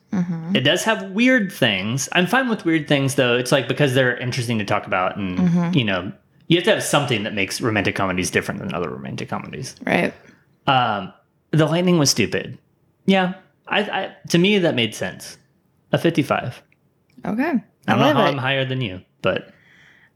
It does have weird things. I'm fine with weird things though. It's like because they're interesting to talk about, and you know, you have to have something that makes romantic comedies different than other romantic comedies. right. Um, the lightning was stupid. Yeah, I, I to me that made sense. A 55. Okay. I I don't know how it. I'm higher than you, but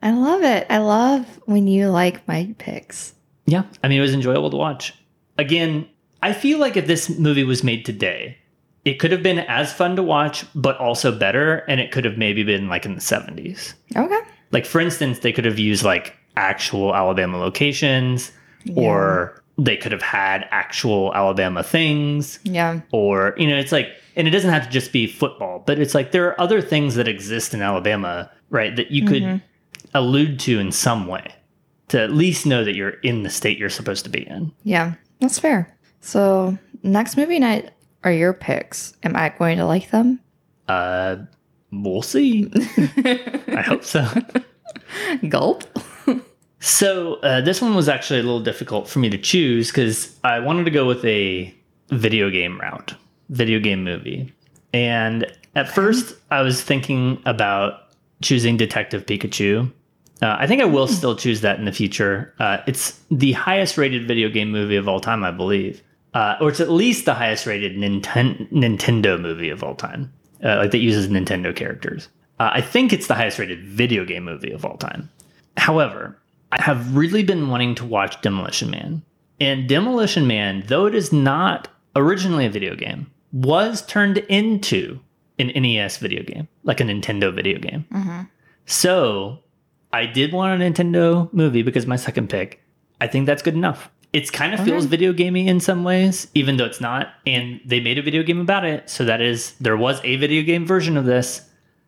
I love it. I love when you like my picks. yeah, I mean, it was enjoyable to watch. Again, I feel like if this movie was made today, it could have been as fun to watch, but also better, and it could have maybe been like in the 70s. Okay. Like, for instance, they could have used like actual Alabama locations, or they could have had actual Alabama things. Yeah. or you know it's like and it doesn't have to just be football but it's like there are other things that exist in alabama right that you could mm-hmm. Allude to in some way to at least know that you're in the state you're supposed to be in Yeah. That's fair. So, next movie night are your picks. Am I going to like them? uh we'll see i hope so Gulp. so uh, this one was actually a little difficult for me to choose because i wanted to go with a video game route video game movie and at first i was thinking about choosing Detective Pikachu. Uh, I think I will still choose that in the future. Uh, it's the highest rated video game movie of all time, I believe. Uh, or it's at least the highest rated Ninten- Nintendo movie of all time, uh, like that uses Nintendo characters. Uh, I think it's the highest rated video game movie of all time. However, I have really been wanting to watch Demolition Man. And Demolition Man, though it is not originally a video game, was turned into an NES video game, like a Nintendo video game. So I did want a Nintendo movie because my second pick, I think that's good enough. It's kind of feels video gamey in some ways, even though it's not. And they made a video game about it. So that is, there was a video game version of this.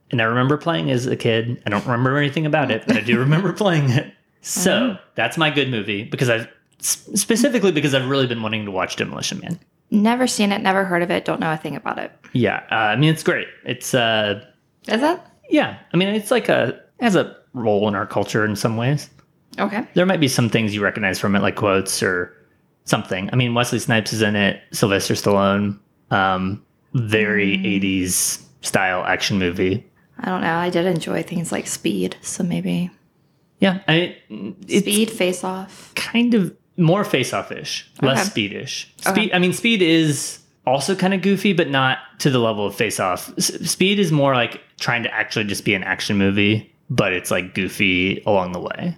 And I remember playing as a kid. I don't remember anything about it, but I do remember playing it. So that's my good movie because I've specifically because I've really been wanting to watch Demolition Man. Never seen it, never heard of it, don't know a thing about it. Yeah, uh, I mean it's great. It's uh, Is it? yeah, I mean it's like a it has a role in our culture in some ways. Okay. There might be some things you recognize from it, like quotes or something. I mean, Wesley Snipes is in it. Sylvester Stallone. Um, very '80s style action movie. I don't know. I did enjoy things like Speed, so maybe Yeah, I Speed, Face Off. kind of more face-off ish, less Okay. speedish. Okay. Speed. I mean, speed is also kind of goofy, but not to the level of face-off. S- speed is more like trying to actually just be an action movie, but it's like goofy along the way.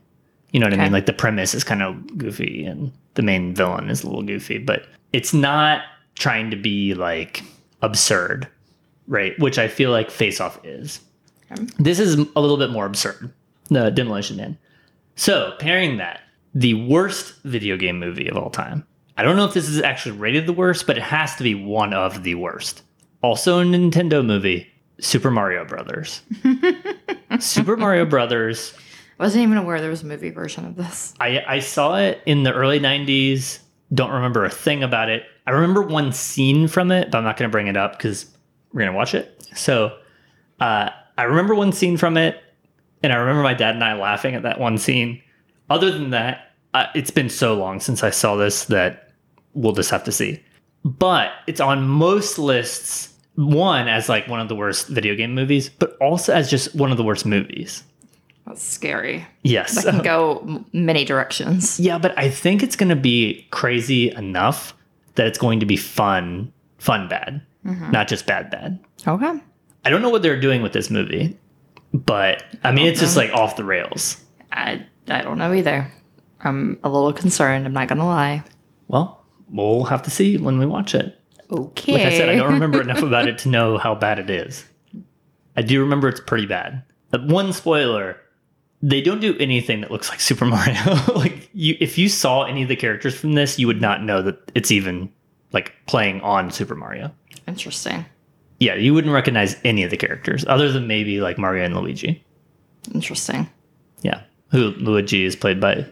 You know what I mean? Like the premise is kind of goofy, and the main villain is a little goofy, but it's not trying to be like absurd, right? Which I feel like Face Off is. Okay. This is a little bit more absurd. The Demolition Man. So pairing that, the worst video game movie of all time. I don't know if this is actually rated the worst, but it has to be one of the worst. Also a Nintendo movie, Super Mario Brothers. Super Mario Brothers. I wasn't even aware there was a movie version of this. I, I saw it in the early 90s. Don't remember a thing about it. I remember one scene from it, but I'm not going to bring it up because we're going to watch it. So uh, I remember one scene from it, and I remember my dad and I laughing at that one scene. Other than that, uh, it's been so long since I saw this that we'll just have to see. But it's on most lists, one as like one of the worst video game movies, but also as just one of the worst movies. That's scary. Yes. That can go many directions. Yeah, but I think it's going to be crazy enough that it's going to be fun, fun bad, mm-hmm. not just bad bad. Okay. I don't know what they're doing with this movie, but I mean, it's just like off the rails. I I don't know either. I'm a little concerned. I'm not gonna lie. Well, we'll have to see when we watch it. Okay. Like I said, I don't remember enough about it to know how bad it is. I do remember it's pretty bad. But one spoiler, they don't do anything that looks like Super Mario. like you if you saw any of the characters from this, you would not know that it's even like playing on Super Mario. Interesting. Yeah, you wouldn't recognize any of the characters other than maybe like Mario and Luigi. Interesting. Yeah. Who Luigi is played by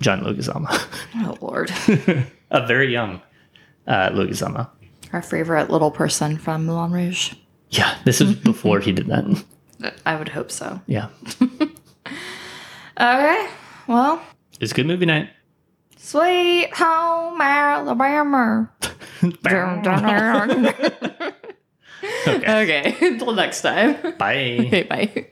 John Leguizamo. Oh lord. A very young uh, Leguizamo. Our favorite little person from Moulin Rouge. Yeah, this is before he did that. I would hope so. Yeah. Okay. Well, It's good movie night. sweet home Alabama. Okay. okay. Until next time. Bye. Okay, bye.